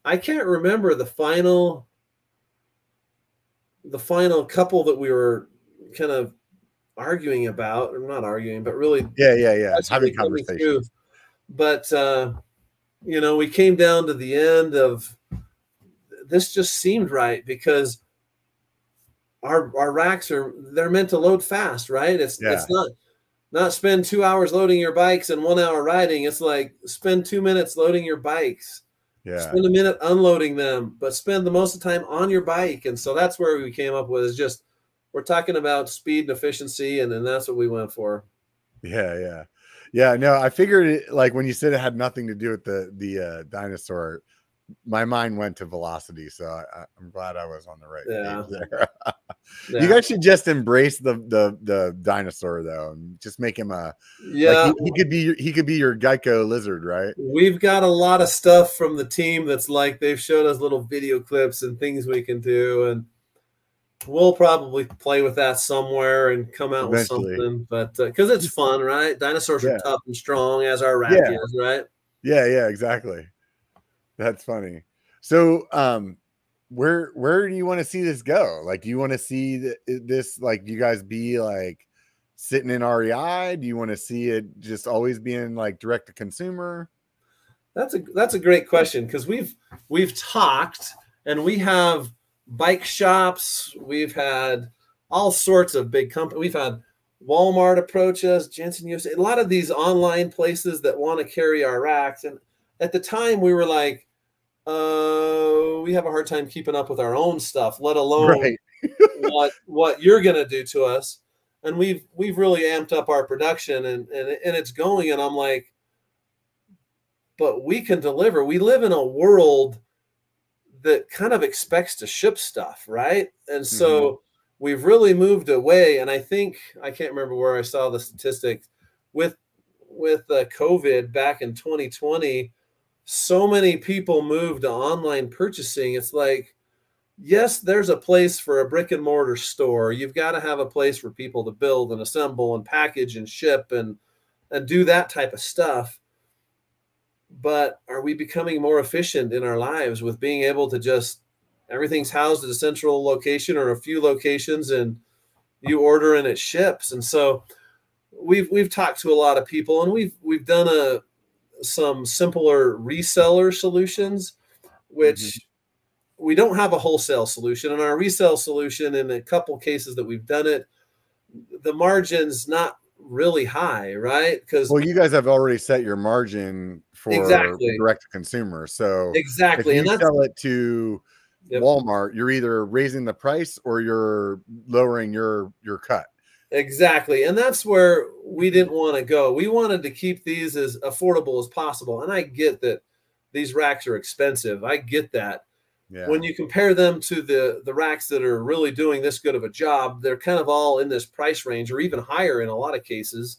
i can't remember the final the final couple that we were kind of arguing about or not arguing but really Yeah, yeah, yeah. that's Having really coming conversation. But uh, you know, we came down to the end of this just seemed right because our our racks are they're meant to load fast, right? It's it's not not spend two hours loading your bikes and one hour riding. It's like spend two minutes loading your bikes, Yeah. spend a minute unloading them, but spend the most of the time on your bike. And so that's where we came up with is just we're talking about speed and efficiency, and then that's what we went for. Yeah, yeah, yeah. No, I figured it like when you said it had nothing to do with the the uh, dinosaur. My mind went to velocity, so I, I'm glad I was on the right Yeah. page there. Yeah. You guys should just embrace the the the dinosaur though, and just make him a yeah. Like he, he could be he could be your Geico lizard, right? We've got a lot of stuff from the team that's like they've showed us little video clips and things we can do, and we'll probably play with that somewhere and come out Eventually. with something. But because it's fun, right? Dinosaurs Yeah. are tough and strong, as our rack Yeah. is, right? Yeah, yeah, exactly. That's funny. So, um, where where do you want to see this go? Like, do you want to see th- this like you guys be like sitting in REI? Do you want to see it just always being like direct to consumer? That's a that's a great question because we've we've talked and we have bike shops. We've had all sorts of big companies. We've had Walmart approach us, Jensen USA, a lot of these online places that want to carry our racks. And at the time, we were like, uh, we have a hard time keeping up with our own stuff, let alone Right. what what you're gonna do to us. And we've we've really amped up our production and and, and it's going. And I'm like, but we can deliver. We live in a world that kind of expects to ship stuff, right? And so we've really moved away. And I think I can't remember where I saw the statistics with with uh, COVID back in 2020. So many people moved to online purchasing. It's like, yes, there's a place for a brick and mortar store. You've got to have a place for people to build and assemble and package and ship and and do that type of stuff but are we becoming more efficient in our lives with being able to just everything's housed at a central location or a few locations and you order and it ships? And so we've we've talked to a lot of people and we've we've done a some simpler reseller solutions which mm-hmm. we don't have a wholesale solution. And our resale solution in a couple cases that we've done it the margins not really high right? Because Well, you guys have already set your margin for Exactly. direct to consumer. So exactly and that's sell it to Yep. Walmart, you're either raising the price or you're lowering your your cut. Exactly. And that's where we didn't want to go. We wanted to keep these as affordable as possible. And I get that these racks are expensive. I get that. Yeah. When you compare them to the the racks that are really doing this good of a job, they're kind of all in this price range or even higher in a lot of cases.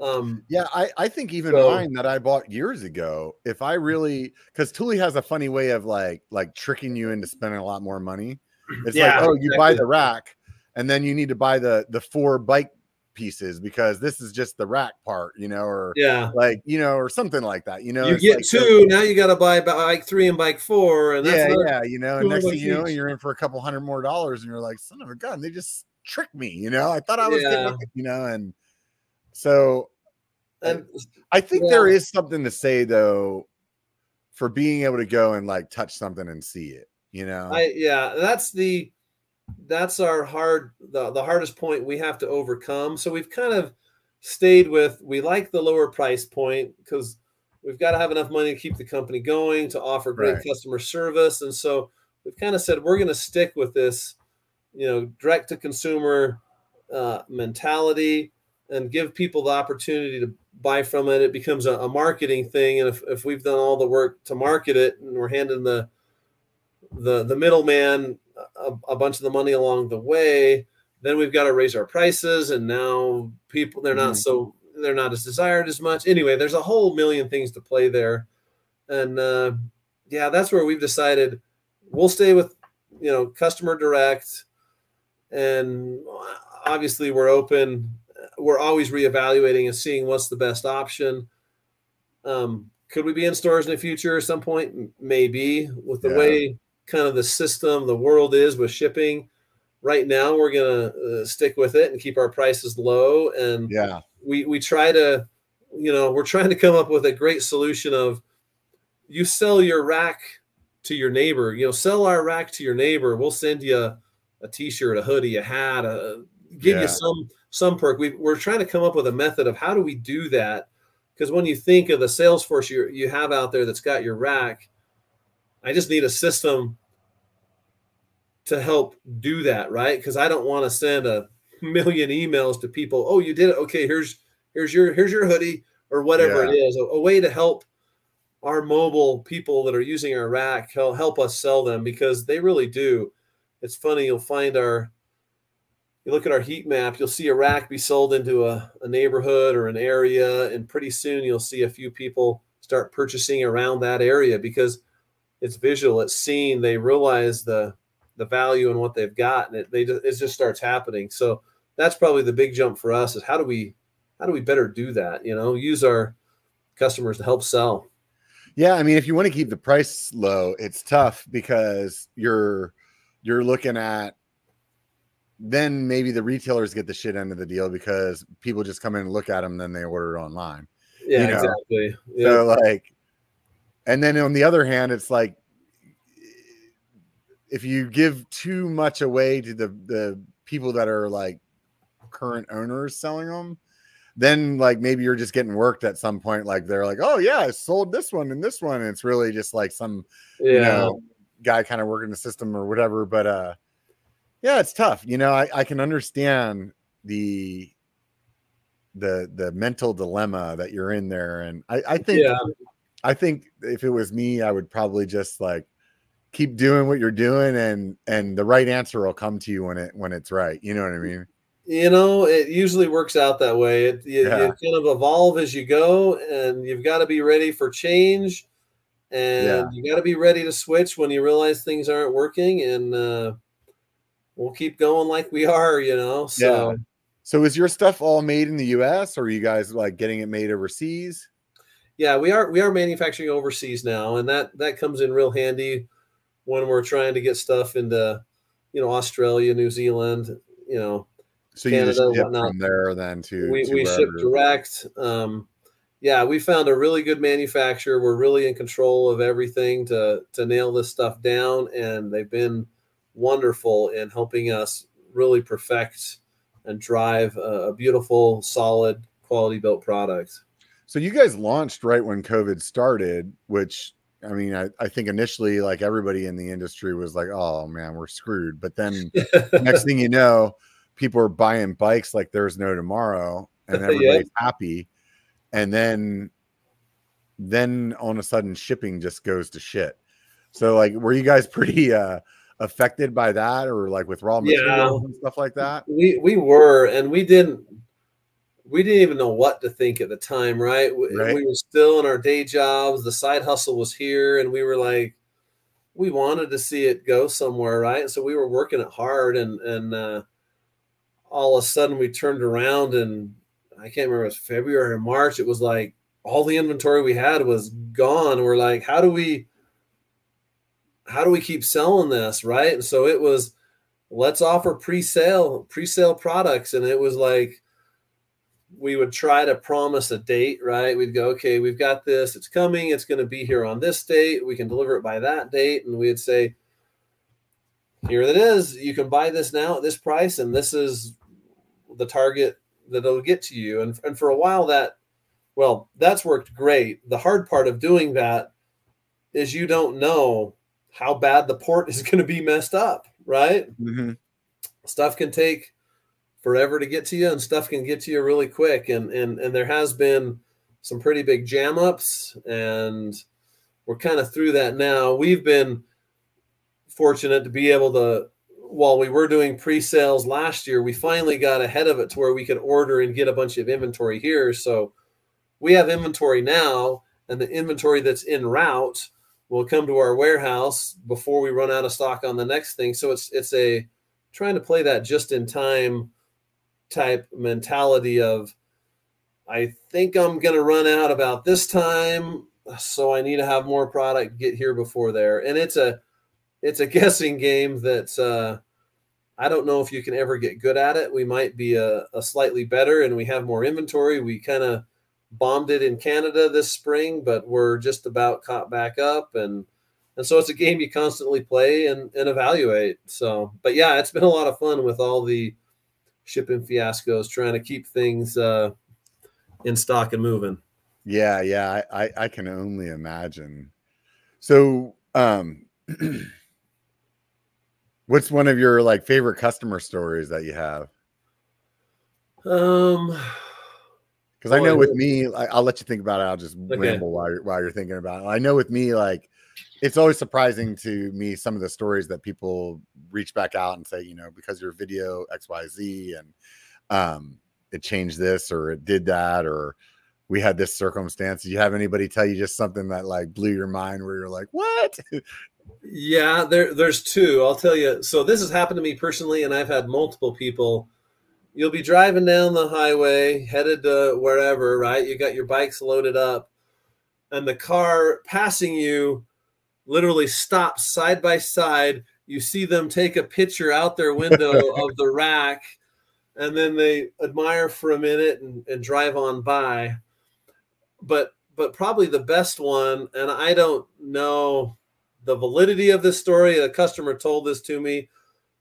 Um Yeah, I, I think even So- mine that I bought years ago, if I really because Thule has a funny way of like like tricking you into spending a lot more money. It's Yeah, like, oh, you buy the rack and then you need to buy the the four bike pieces because this is just the rack part, you know, or yeah, like you know, or something like that. You know, you get like, two now. You got to buy bike three and bike four, and that's yeah, yeah, you know, and next thing you know, you're in for a couple hundred more dollars, and you're like, son of a gun, they just tricked me, you know. I thought I was Yeah. getting, you know, and so and I think there Yeah. is something to say though for being able to go and like touch something and see it, you know. I yeah, that's the that's our hard the, the hardest point we have to overcome. So we've kind of stayed with we like the lower price point because we've got to have enough money to keep the company going to offer great Right. customer service. And so we've kind of said we're going to stick with this, you know, direct to consumer uh, mentality and give people the opportunity to buy from it. It becomes a, a marketing thing. And if, if we've done all the work to market it and we're handing the the the middleman a, a bunch of the money along the way, then we've got to raise our prices, and now people they're not Mhm. so they're not as desired as much. Anyway, there's a whole million things to play there, and uh, yeah, that's where we've decided we'll stay with you know customer direct, and obviously we're open. We're always reevaluating and seeing what's the best option. Um, could we be in stores in the future at some point? Maybe with the Yeah. way kind of the system the world is with shipping. Right now, we're gonna uh, stick with it and keep our prices low, and yeah, we we try to, you know, we're trying to come up with a great solution of you sell your rack to your neighbor. You know, sell our rack to your neighbor. We'll send you a, a t-shirt, a hoodie, a hat, a give Yeah. you some some perk. We, we're trying to come up with a method of how do we do that because when you think of the sales force you you have out there that's got your rack, I just need a system to help do that, right? Because I don't want to send a million emails to people. Oh, you did it. Okay, here's here's your here's your hoodie or whatever it is. A, a way to help our mobile people that are using our rack help, help us sell them because they really do. It's funny. You'll find our you look at our heat map, you'll see a rack be sold into a, a neighborhood or an area, and pretty soon you'll see a few people start purchasing around that area because it's visual, it's seen. They realize the the value and what they've got, and it they just, it just starts happening. So that's probably the big jump for us is how do we how do we better do that? You know, use our customers to help sell. yeah. I mean, if you want to keep the price low, it's tough because you're you're looking at then maybe the retailers get the shit end of the deal because people just come in and look at them, then they order it online. Yeah, You know, exactly. Yeah. So like, and then on the other hand, it's like if you give too much away to the the people that are like current owners selling them, then like maybe you're just getting worked at some point. Like they're like, oh yeah, I sold this one and this one. And it's really just like some yeah. you know guy kind of working the system or whatever. But uh, yeah, it's tough. You know, I I can understand the the the mental dilemma that you're in there and i i think Yeah. i think if it was me i would probably just like keep doing what you're doing and and the right answer will come to you when it when it's right you know what i mean you know it usually works out that way it, you, Yeah. you kind of evolve as you go and you've got to be ready for change and Yeah. you got to be ready to switch when you realize things aren't working and uh, we'll keep going like we are you know? So so is your stuff all made in the us or are you guys like getting it made overseas? Yeah we are we are manufacturing overseas now and that that comes in real handy when we're trying to get stuff into you know australia new zealand you know so you Canada, just ship whatnot. from there then to, we, to we ship direct um yeah we found a really good manufacturer. We're really in control of everything to to nail this stuff down and they've been wonderful in helping us really perfect and drive a, a beautiful solid quality built product So you guys launched right when COVID started, which I mean, I, I think initially like everybody in the industry was like, oh man, we're screwed. But then next thing you know, people are buying bikes like there's no tomorrow and Yeah. everybody's happy. And then then all of a sudden shipping just goes to shit. So like were you guys pretty uh affected by that or like with raw Yeah. materials and stuff like that? we we were and we didn't we didn't even know what to think at the time right? We, Right. we were still in our day jobs the side hustle was here and we were like we wanted to see it go somewhere right so we were working it hard and and uh, all of a sudden we turned around and I can't remember it was February or March. It was like all the inventory we had was gone. We're like, how do we how do we keep selling this? Right. And so it was let's offer pre-sale, pre-sale products. And it was like we would try to promise a date, right? We'd go, okay, we've got this, it's coming, it's going to be here on this date, we can deliver it by that date. And we'd say, here it is, you can buy this now at this price, and this is the target that it'll get to you. And, and for a while, that, well, that's worked great. The hard part of doing that is you don't know how bad the port is going to be messed up, right? Mm-hmm. Stuff can take forever to get to you and stuff can get to you really quick and and and there has been some pretty big jam ups and we're kind of through that now we've been fortunate to be able to while we were doing pre-sales last year we finally got ahead of it to where we could order and get a bunch of inventory here so we have inventory now and the inventory that's in route will come to our warehouse before we run out of stock on the next thing so it's it's a trying to play that just in time type mentality of I think I'm going to run out about this time, so I need to have more product get here before there. And it's a it's a guessing game that uh, I don't know if you can ever get good at it. We might be a, a slightly better, and we have more inventory. We kind of bombed it in Canada this spring, but we're just about caught back up, and and so it's a game you constantly play and, and evaluate. So, but yeah, it's been a lot of fun with all the shipping fiascos, trying to keep things uh, in stock and moving. Yeah, yeah, I, I, I can only imagine. So, um, what's one of your like favorite customer stories that you have? Um, because I know with me, I, will let you think about it. I'll just okay. ramble while you're, while you're thinking about it. I know with me, like it's always surprising to me some of the stories that people reach back out and say, you know, because your video XYZ and um, it changed this or it did that or we had this circumstance. Did you have anybody tell you just something that like blew your mind where you're like, what? yeah, there there's two. I'll tell you. So this has happened to me personally, and I've had multiple people. You'll be driving down the highway, headed to wherever, right? You got your bikes loaded up, and the car passing you literally stops side by side. You see them take a picture out their window of the rack, and then they admire for a minute and, and drive on by. But but probably the best one, and I don't know the validity of this story. A customer told this to me,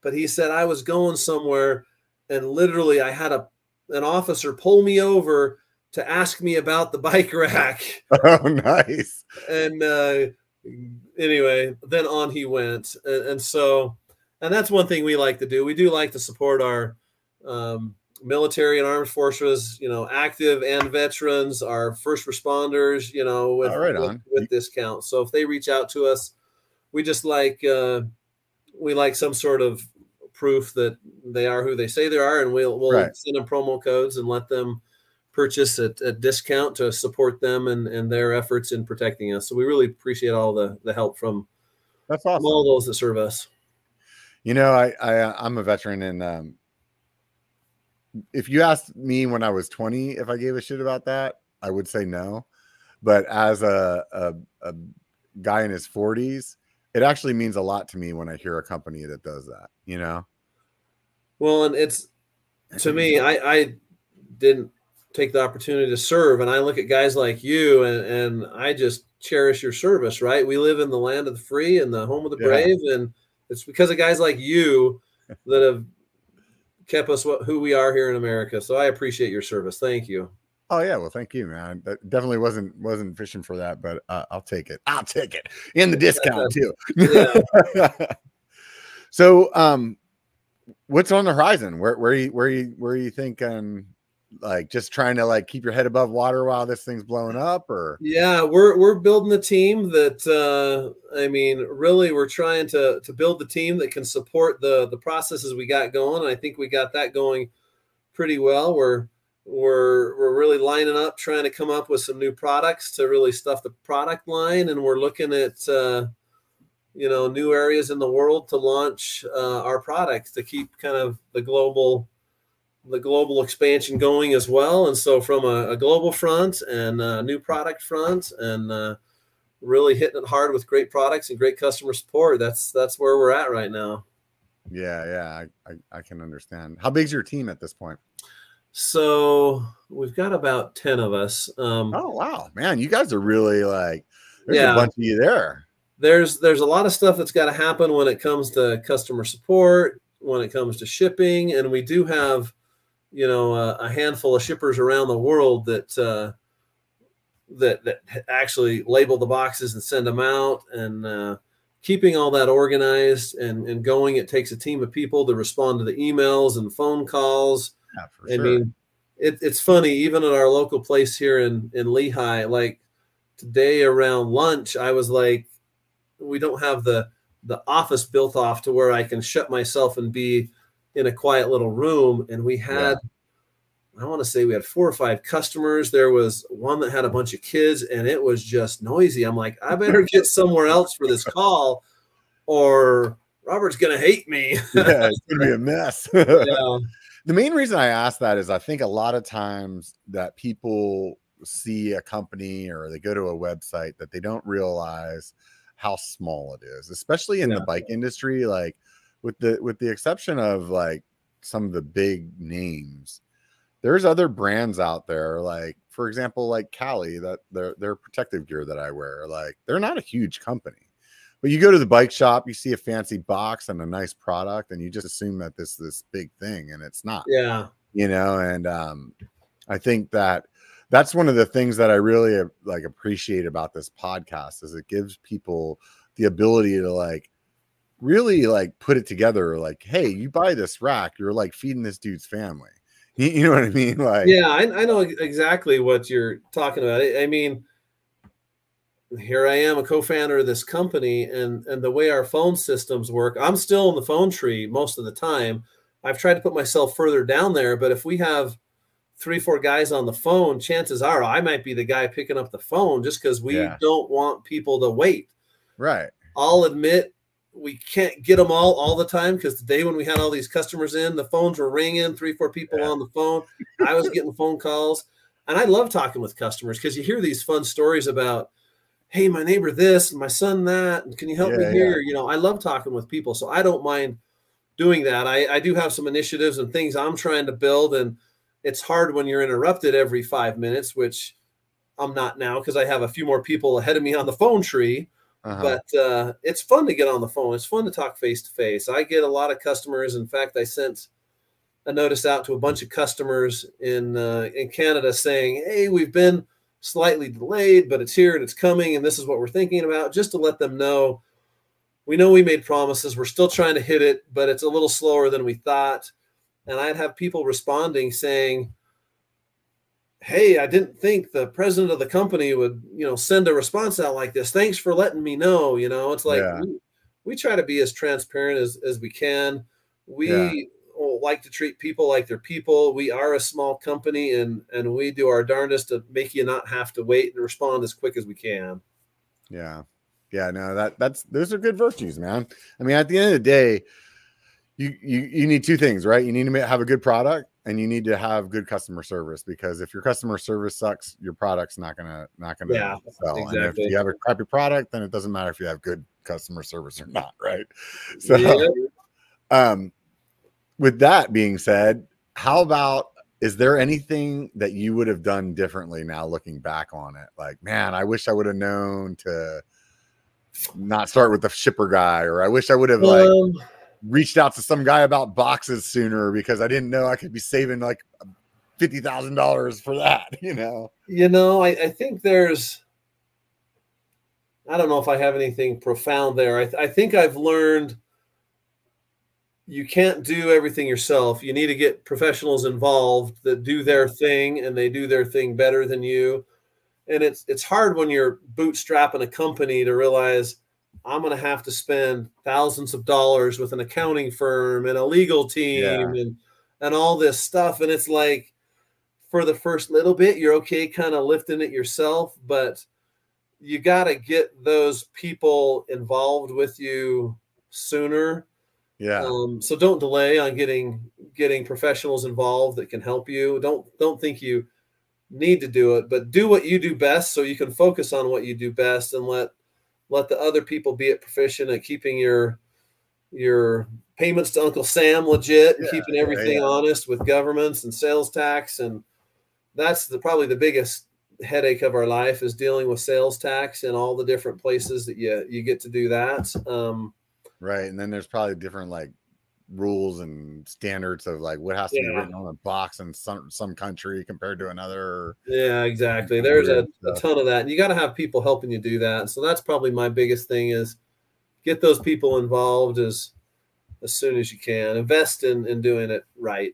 but he said I was going somewhere, and literally I had a an officer pull me over to ask me about the bike rack. Oh, nice. And uh, anyway, then on he went, and, and, so, and that's one thing we like to do. We do like to support our um, military and armed forces, you know, active and veterans, our first responders, you know, with, right with, with discounts. So if they reach out to us, we just like uh, we like some sort of proof that they are who they say they are, and we'll we'll right. send them promo codes and let them purchase at a discount to support them and, and their efforts in protecting us. So we really appreciate all the, the help from, That's awesome. all those that serve us. You know, I, I I'm a veteran and um, if you asked me when I was 20 if I gave a shit about that, I would say no. But as a, a, a guy in his 40s, it actually means a lot to me when I hear a company that does that, you know? Well, and it's to me, I, I didn't take the opportunity to serve. And I look at guys like you and, and I just cherish your service, right? We live in the land of the free and the home of the yeah. brave. And it's because of guys like you that have kept us what, who we are here in America. So I appreciate your service. Thank you. Oh yeah, well, thank you, man. That definitely wasn't wasn't fishing for that, but uh, I'll take it. I'll take it in the discount too. so, um, what's on the horizon? Where where you where you where you think um like just trying to like keep your head above water while this thing's blowing up or yeah we're we're building a team that uh i mean really we're trying to to build the team that can support the the processes we got going i think we got that going pretty well we're we're we're really lining up trying to come up with some new products to really stuff the product line and we're looking at uh you know new areas in the world to launch uh, our products to keep kind of the global the global expansion going as well. And so, from a, a global front and new product front, and uh, really hitting it hard with great products and great customer support, that's that's where we're at right now. Yeah, yeah, I, I, I can understand. How big's your team at this point? So we've got about ten of us. Um, oh wow, man, you guys are really like there's Yeah. a bunch of you there. there's there's a lot of stuff that's got to happen when it comes to customer support when it comes to shipping and we do have you know a, a handful of shippers around the world that uh, that that actually label the boxes and send them out and uh, keeping all that organized and and going it takes a team of people to respond to the emails and phone calls Yeah, I sure. mean, it, it's funny, even at our local place here in, in Lehi, like today around lunch, I was like, we don't have the the office built off to where I can shut myself and be in a quiet little room. And we had, I want to say we had four or five customers. There was one that had a bunch of kids and it was just noisy. I'm like, I better get somewhere else for this call or Robert's gonna hate me. yeah, it's gonna be a mess. yeah. The main reason I ask that is I think a lot of times that people see a company or they go to a website that they don't realize how small it is, especially in the bike industry. Like with the with the exception of like some of the big names, there's other brands out there. Like for example, like Kali, that their their protective gear that I wear. Like they're not a huge company. But you go to the bike shop, you see a fancy box and a nice product, and you just assume that this this big thing, and it's not. Yeah. You know, and um, I think that that's one of the things that I really uh, like appreciate about this podcast is it gives people the ability to like really like put it together. Like, hey, you buy this rack, you're like feeding this dude's family. You, you know what I mean? Like, yeah I, I know exactly what you're talking about i, I mean here i am a co-founder of this company and and the way our phone systems work i'm still in the phone tree most of the time i've tried to put myself further down there but if we have three four guys on the phone chances are i might be the guy picking up the phone just because we Yeah. don't want people to wait right. I'll admit we can't get them all all the time because the day when we had all these customers in, the phones were ringing, three, four people Yeah. on the phone. I was getting phone calls. And I love talking with customers because you hear these fun stories about, hey, my neighbor this, and my son that, and can you help Yeah, me yeah. here? You know, I love talking with people. So I don't mind doing that. I, I do have some initiatives and things I'm trying to build. And it's hard when you're interrupted every five minutes, which I'm not now because I have a few more people ahead of me on the phone tree Uh-huh. but uh, it's fun to get on the phone. It's fun to talk face to face. I get a lot of customers. In fact, I sent a notice out to a bunch of customers in uh, in Canada saying, "Hey, we've been slightly delayed, but it's here and it's coming, and this is what we're thinking about." Just to let them know, we know we made promises. We're still trying to hit it, but it's a little slower than we thought. And I'd have people responding saying, hey i didn't think the president of the company would you know send a response out like this thanks for letting me know you know it's like Yeah. we, we try to be as transparent as, as we can we Yeah. Like to treat people like they're people we are a small company and and we do our darndest to make you not have to wait and respond as quick as we can Yeah. Yeah, no, that that's those are good virtues, man. I mean, at the end of the day, you you you need two things, right? You need to have a good product and you need to have good customer service because if your customer service sucks, your product's not gonna not gonna Yeah, sell. And if you have a crappy product, then it doesn't matter if you have good customer service or not, right? So Yeah. um with that being said, how about is there anything that you would have done differently now looking back on it? Like, man, I wish I would have known to not start with the shipper guy, or I wish I would have like Um, reached out to some guy about boxes sooner because I didn't know I could be saving like fifty thousand dollars for that, you know. You know, I, I think there's, I don't know if I have anything profound there. I, th- I think I've learned you can't do everything yourself. You need to get professionals involved that do their thing and they do their thing better than you. And it's it's hard when you're bootstrapping a company to realize I'm going to have to spend thousands of dollars with an accounting firm and a legal team Yeah. and and all this stuff. And it's like for the first little bit, you're okay kind of lifting it yourself, but you got to get those people involved with you sooner. Yeah, Um, so don't delay on getting getting professionals involved that can help you. Don't don't think you need to do it, but do what you do best so you can focus on what you do best and let let the other people be at proficient at keeping your your payments to Uncle Sam legit, yeah, keeping everything yeah. honest with governments and sales tax and that's the probably the biggest headache of our life is dealing with sales tax and all the different places that you you get to do that. Um, right, and then there's probably different like rules and standards of like what has to yeah. be written on a box in some some country compared to another. Yeah, exactly. There's a, a ton of that, and you got to have people helping you do that. So that's probably my biggest thing is get those people involved as as soon as you can. Invest in in doing it right.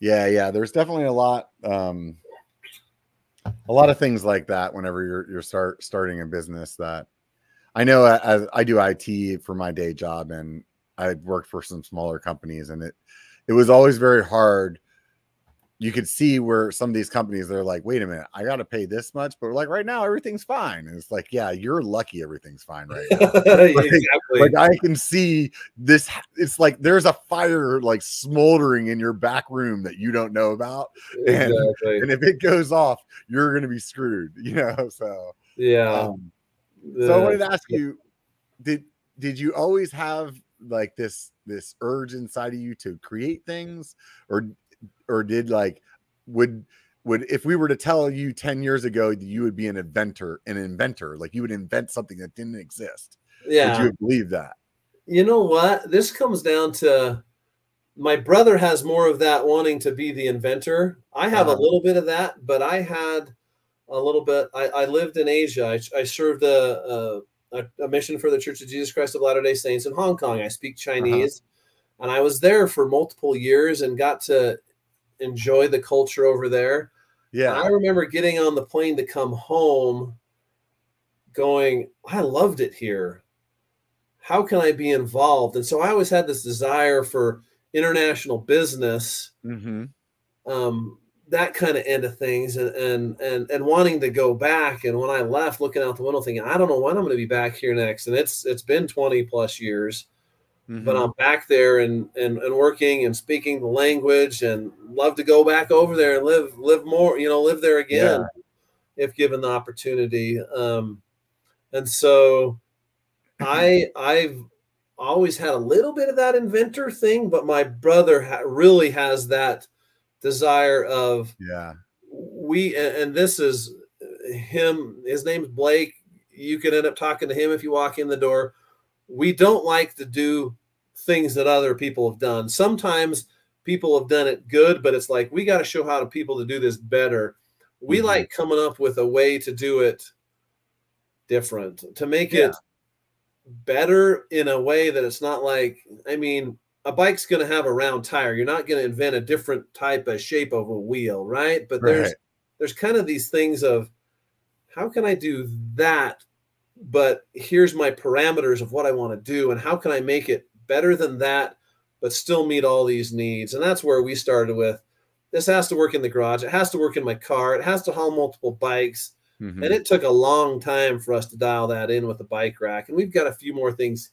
Yeah, yeah. There's definitely a lot. Um, a lot of things like that whenever you're you're start starting a business that I know I, I do IT for my day job and I worked for some smaller companies and it it was always very hard you could see where some of these companies they're like, wait a minute, I got to pay this much, but like right now everything's fine. And it's like, yeah, you're lucky everything's fine right now. like, exactly. like I can see this. It's like there's a fire like smoldering in your back room that you don't know about, and and if it goes off, you're gonna be screwed. You know, so yeah. Um, so I wanted to ask you, did did you always have like this this urge inside of you to create things? Or or did like would would if we were to tell you 10 years ago that you would be an inventor an inventor like you would invent something that didn't exist yeah would you believe that? You know what? This comes down to my brother has more of that wanting to be the inventor. I have uh-huh. a little bit of that but i had a little bit i, I lived in asia i, I served a, a, a, mission for the church of jesus christ of latter day saints in hong kong i speak uh-huh. chinese uh-huh and I was there for multiple years and got to enjoy the culture over there. Yeah. And I remember getting on the plane to come home going, I loved it here. How can I be involved? And so I always had this desire for international business, mm-hmm. um, that kind of end of things, and, and and and wanting to go back. And when I left, looking out the window, thinking, I don't know when I'm going to be back here next. And it's it's been 20 plus years mm-hmm. but I'm back there and, and and working and speaking the language and love to go back over there and live live more, you know, live there again yeah. if given the opportunity. Um, and so I I've always had a little bit of that inventor thing, but my brother ha- really has that desire of yeah we and, this is him his name's blake you can end up talking to him if you walk in the door we don't like to do things that other people have done. Sometimes people have done it good, but it's like we got to show how to people to do this better. We mm-hmm. like coming up with a way to do it different, to make yeah. it better in a way that it's not like, I mean, a bike's going to have a round tire. You're not going to invent a different type of shape of a wheel, right? But there's right. there's kind of these things of how can I do that but here's my parameters of what I want to do and how can I make it better than that but still meet all these needs and that's where we started with this has to work in the garage it has to work in my car it has to haul multiple bikes mm-hmm. and it took a long time for us to dial that in with the bike rack and we've got a few more things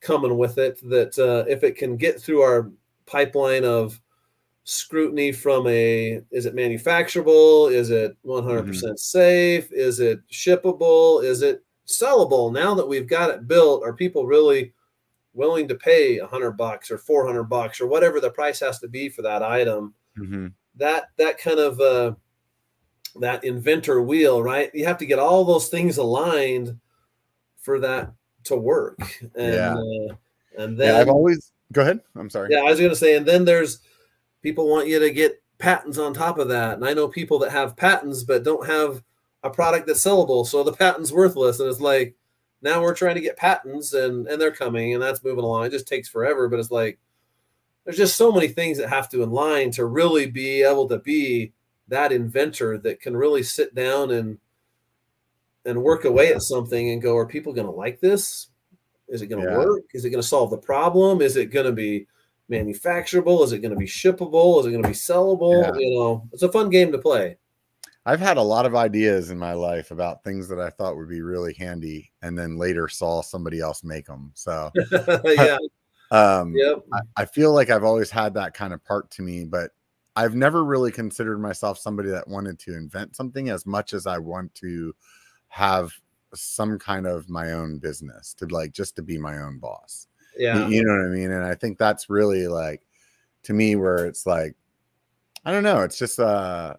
coming with it that uh, if it can get through our pipeline of scrutiny from a is it manufacturable? Is it 100% mm-hmm. safe? Is it shippable? Is it sellable? Now that we've got it built are people really willing to pay hundred bucks or 400 bucks or whatever the price has to be for that item? Mm-hmm. that that kind of uh that inventor wheel right? You have to get all those things aligned for that to work and yeah. Uh, and then yeah, i've always go ahead i'm sorry yeah i was going to say and then there's people want you to get patents on top of that and i know people that have patents but don't have a product that's sellable, so the patent's worthless. And it's like now we're trying to get patents, and and they're coming, and that's moving along. It just takes forever, but it's like there's just so many things that have to align to really be able to be that inventor that can really sit down and and work away at something and go, are people going to like this? Is it going to yeah. work? Is it going to solve the problem? Is it going to be manufacturable? Is it going to be shippable? Is it going to be sellable? Yeah. You know, it's a fun game to play. I've had a lot of ideas in my life about things that I thought would be really handy, and then later saw somebody else make them. So yeah, Um, Yep. I, I feel like I've always had that kind of part to me, but I've never really considered myself somebody that wanted to invent something as much as I want to have some kind of my own business to like just to be my own boss. Yeah. You know what I mean? And I think that's really like to me where it's like, I don't know, it's just uh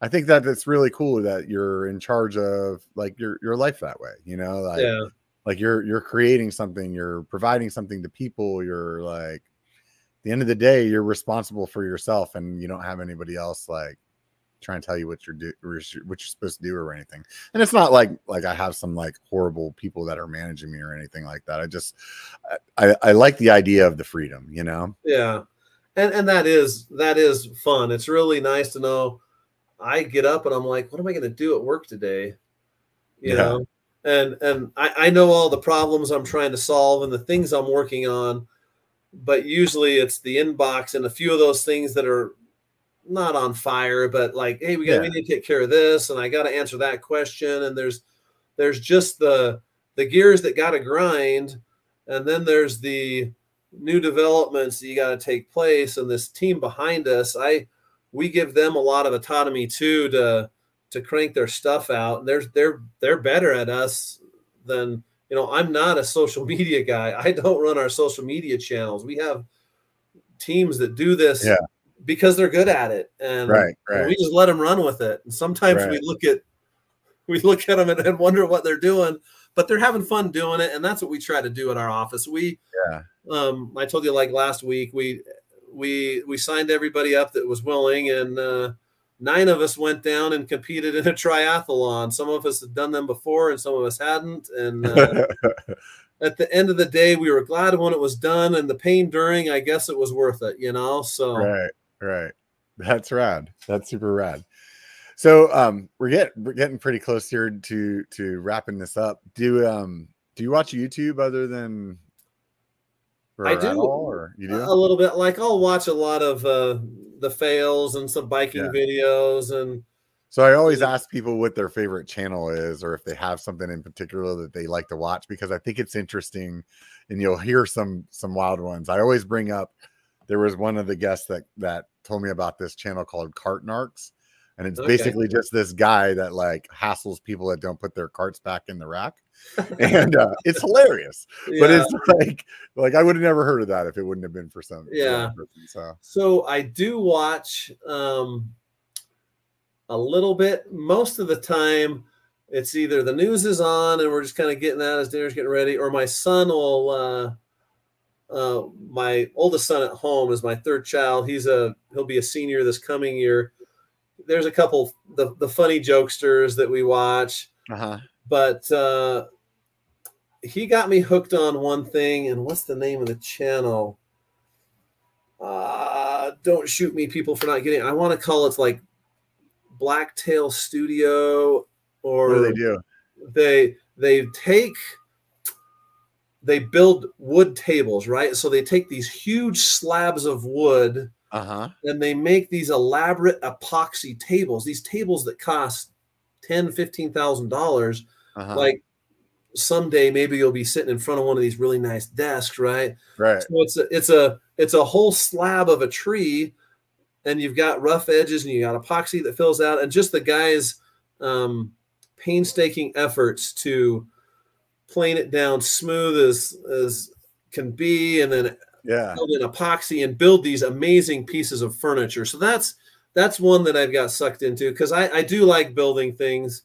I think that it's really cool that you're in charge of like your your life that way, you know, like Yeah. like you're you're creating something, you're providing something to people, you're like at the end of the day, you're responsible for yourself and you don't have anybody else like trying to tell you what you're do what you're supposed to do or anything. And it's not like like I have some like horrible people that are managing me or anything like that. I just I, I like the idea of the freedom, you know? Yeah. And and that is that is fun. It's really nice to know I get up and I'm like, what am I gonna do at work today? You Yeah. know, and and I, I know all the problems I'm trying to solve and the things I'm working on, but usually it's the inbox and a few of those things that are not on fire, but like, hey, we got we need to take care of this, and I got to answer that question. And there's there's just the the gears that got to grind, and then there's the new developments that you got to take place. And this team behind us, I we give them a lot of autonomy too to to crank their stuff out. And they're they're they're better at us than you know. I'm not a social media guy. I don't run our social media channels. We have teams that do this Yeah. Because they're good at it, and, Right, and right. we just let them run with it. And sometimes we look at we look at them and, and wonder what they're doing, but they're having fun doing it, and that's what we try to do at our office. We Yeah. um, I told you like last week, we we we signed everybody up that was willing, and uh, nine of us went down and competed in a triathlon. Some of us had done them before, and some of us hadn't. And uh, at the end of the day, we were glad when it was done, and the pain during, I guess it was worth it, you know. So right, right. That's rad. That's super rad. So um we're getting we're getting pretty close here to to wrapping this up. Do um do you watch YouTube other than I do. all, or you do? a little bit like I'll watch a lot of uh, the fails and some biking Yeah. videos, and So I always ask people what their favorite channel is, or if they have something in particular that they like to watch, because I think it's interesting, and you'll hear some some wild ones. I always bring up. There was one of the guests that that told me about this channel called Cart Narcs, and it's Okay. basically just this guy that like hassles people that don't put their carts back in the rack, and uh, it's hilarious. But it's like like I would have never heard of that if it wouldn't have been for some for Yeah. person, So So I do watch um, a little bit. Most of the time, it's either the news is on and we're just kind of getting that as dinner's getting ready, or my son will. Uh, uh, my oldest son at home is my third child. He's a he'll be a senior this coming year. There's a couple the the funny jokesters that we watch, uh-huh. but uh, he got me hooked on one thing. And what's the name of the channel? uh don't shoot me people for not getting It. i want to call it like blacktail studio or what do they do? they they take they build wood tables right so they take these huge slabs of wood Uh huh. and they make these elaborate epoxy tables these tables that cost 10 15000 dollars Uh-huh. like someday maybe you'll be sitting in front of one of these really nice desks right right. so it's a it's a it's a whole slab of a tree, and you've got rough edges and you got epoxy that fills out, and just the guys' um, painstaking efforts to plane it down smooth as as can be, and then Yeah. build in epoxy and build these amazing pieces of furniture. So that's that's one that I've got sucked into because I, I do like building things.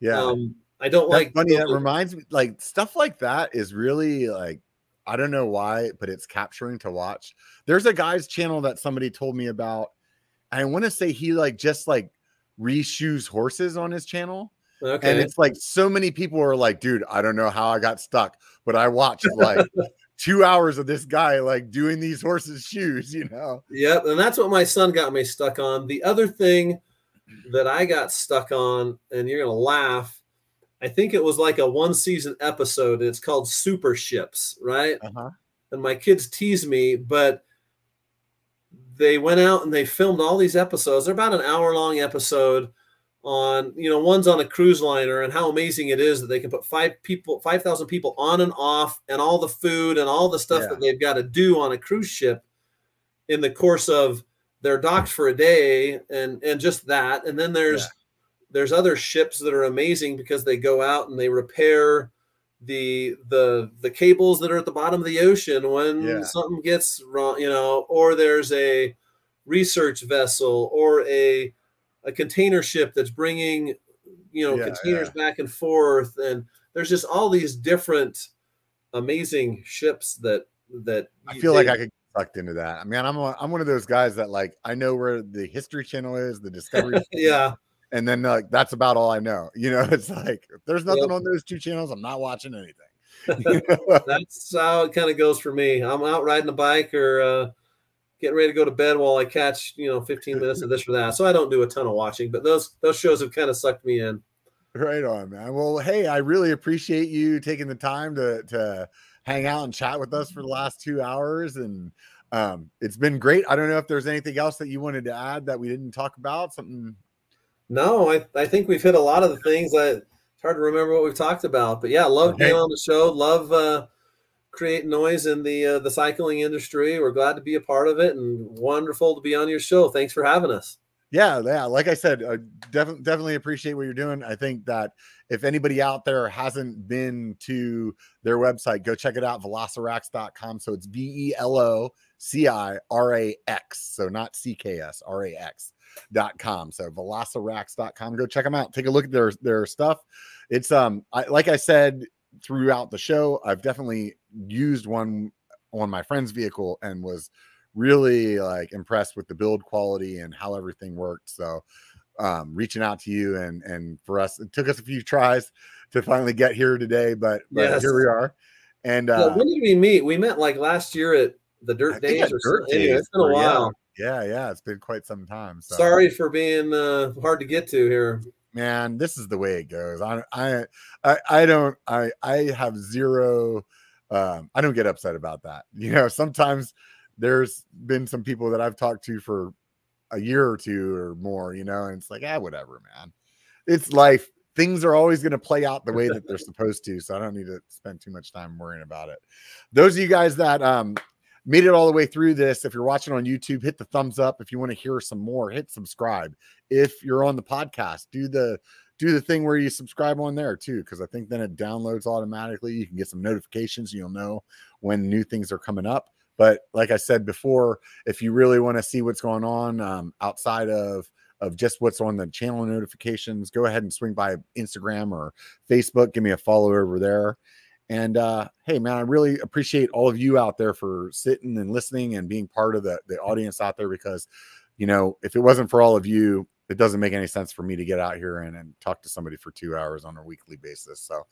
Yeah. Um, I don't That's like funny. That reminds me, like stuff like that is really like I don't know why, but it's capturing to watch. There's a guy's channel that somebody told me about. And I want to say he like just like reshoes horses on his channel. Okay. And it's like so many people are like, dude, I don't know how I got stuck, but I watched like two hours of this guy like doing these horses' shoes, you know? Yep, and that's what my son got me stuck on. The other thing that I got stuck on, and you're gonna laugh, I think it was like a one season episode, and it's called Super Ships, right? Uh-huh. And my kids tease me, but they went out and they filmed all these episodes. They're about an hour long episode on you know one's on a cruise liner and how amazing it is that they can put five people 5000 people on and off and all the food and all the stuff Yeah. that they've got to do on a cruise ship in the course of their docked for a day and and just that and then there's Yeah. there's other ships that are amazing because they go out and they repair the the the cables that are at the bottom of the ocean when Yeah. something gets wrong you know or there's a research vessel or a a container ship that's bringing you know Yeah, containers back and forth and there's just all these different amazing ships that that I feel like I could get sucked into that. I mean, I'm a, I'm one of those guys that like I know where the History Channel is, the Discovery, yeah and then like that's about all I know. You know, it's like if there's nothing Yep. on those two channels, I'm not watching anything. You know? that's how it kind of goes for me i'm out riding a bike or uh getting ready to go to bed while i catch you know 15 minutes of this or that so i don't do a ton of watching but those those shows have kind of sucked me in Right on, man. Well, hey, I really appreciate you taking the time to to hang out and chat with us for the last two hours, and um, it's been great. I don't know if there's anything else that you wanted to add that we didn't talk about. Something. no i, I think we've hit a lot of the things that it's hard to remember what we've talked about but yeah love being on the show love uh creating noise in the uh, the cycling industry we're glad to be a part of it and wonderful to be on your show thanks for having us Yeah, yeah. Like I said, uh, definitely definitely appreciate what you're doing. I think that if anybody out there hasn't been to their website, go check it out, velocirax.com. So it's V E L O C I R A X. So not C K S, R A X dot com. So velocirax.com. Go check them out. Take a look at their their stuff. It's um I, like I said throughout the show, I've definitely used one on my friend's vehicle and was really like impressed with the build quality and how everything worked. So um reaching out to you and and for us it took us a few tries to finally get here today, but, but Yes. here we are. And uh when did we meet we met like last year at the dirt think days or Dirt Days it's been a or- yeah. while yeah, yeah, it's been quite some time. So Sorry for being uh, hard to get to here. Man this is the way it goes. I i i, I don't i i have zero um i don't get upset about that you know sometimes there's been some people that i've talked to for a year or two or more you know and it's like ah whatever man. It's life. Things are always going to play out the way that they're supposed to so i don't need to spend too much time worrying about it. Those of you guys that um made it all the way through this. If you're watching on youtube hit the thumbs up. If you want to hear some more hit subscribe. If you're on the podcast do the do the thing where you subscribe on there too because i think then it downloads automatically. You can get some notifications you'll know when new things are coming up. But like i said before if you really want to see what's going on um, outside of of just what's on the channel notifications go ahead and swing by instagram or facebook. Give me a follow over there and uh, hey, man, I really appreciate all of you out there for sitting and listening and being part of the, the audience out there because, you know, if it wasn't for all of you, it doesn't make any sense for me to get out here and, and talk to somebody for two hours on a weekly basis. So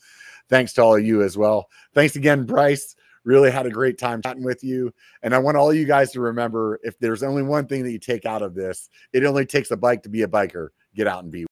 thanks to all of you as well. Thanks again, Bryce. Really had a great time chatting with you. And I want all you guys to remember if there's only one thing that you take out of this, it only takes a bike to be a biker. Get out and be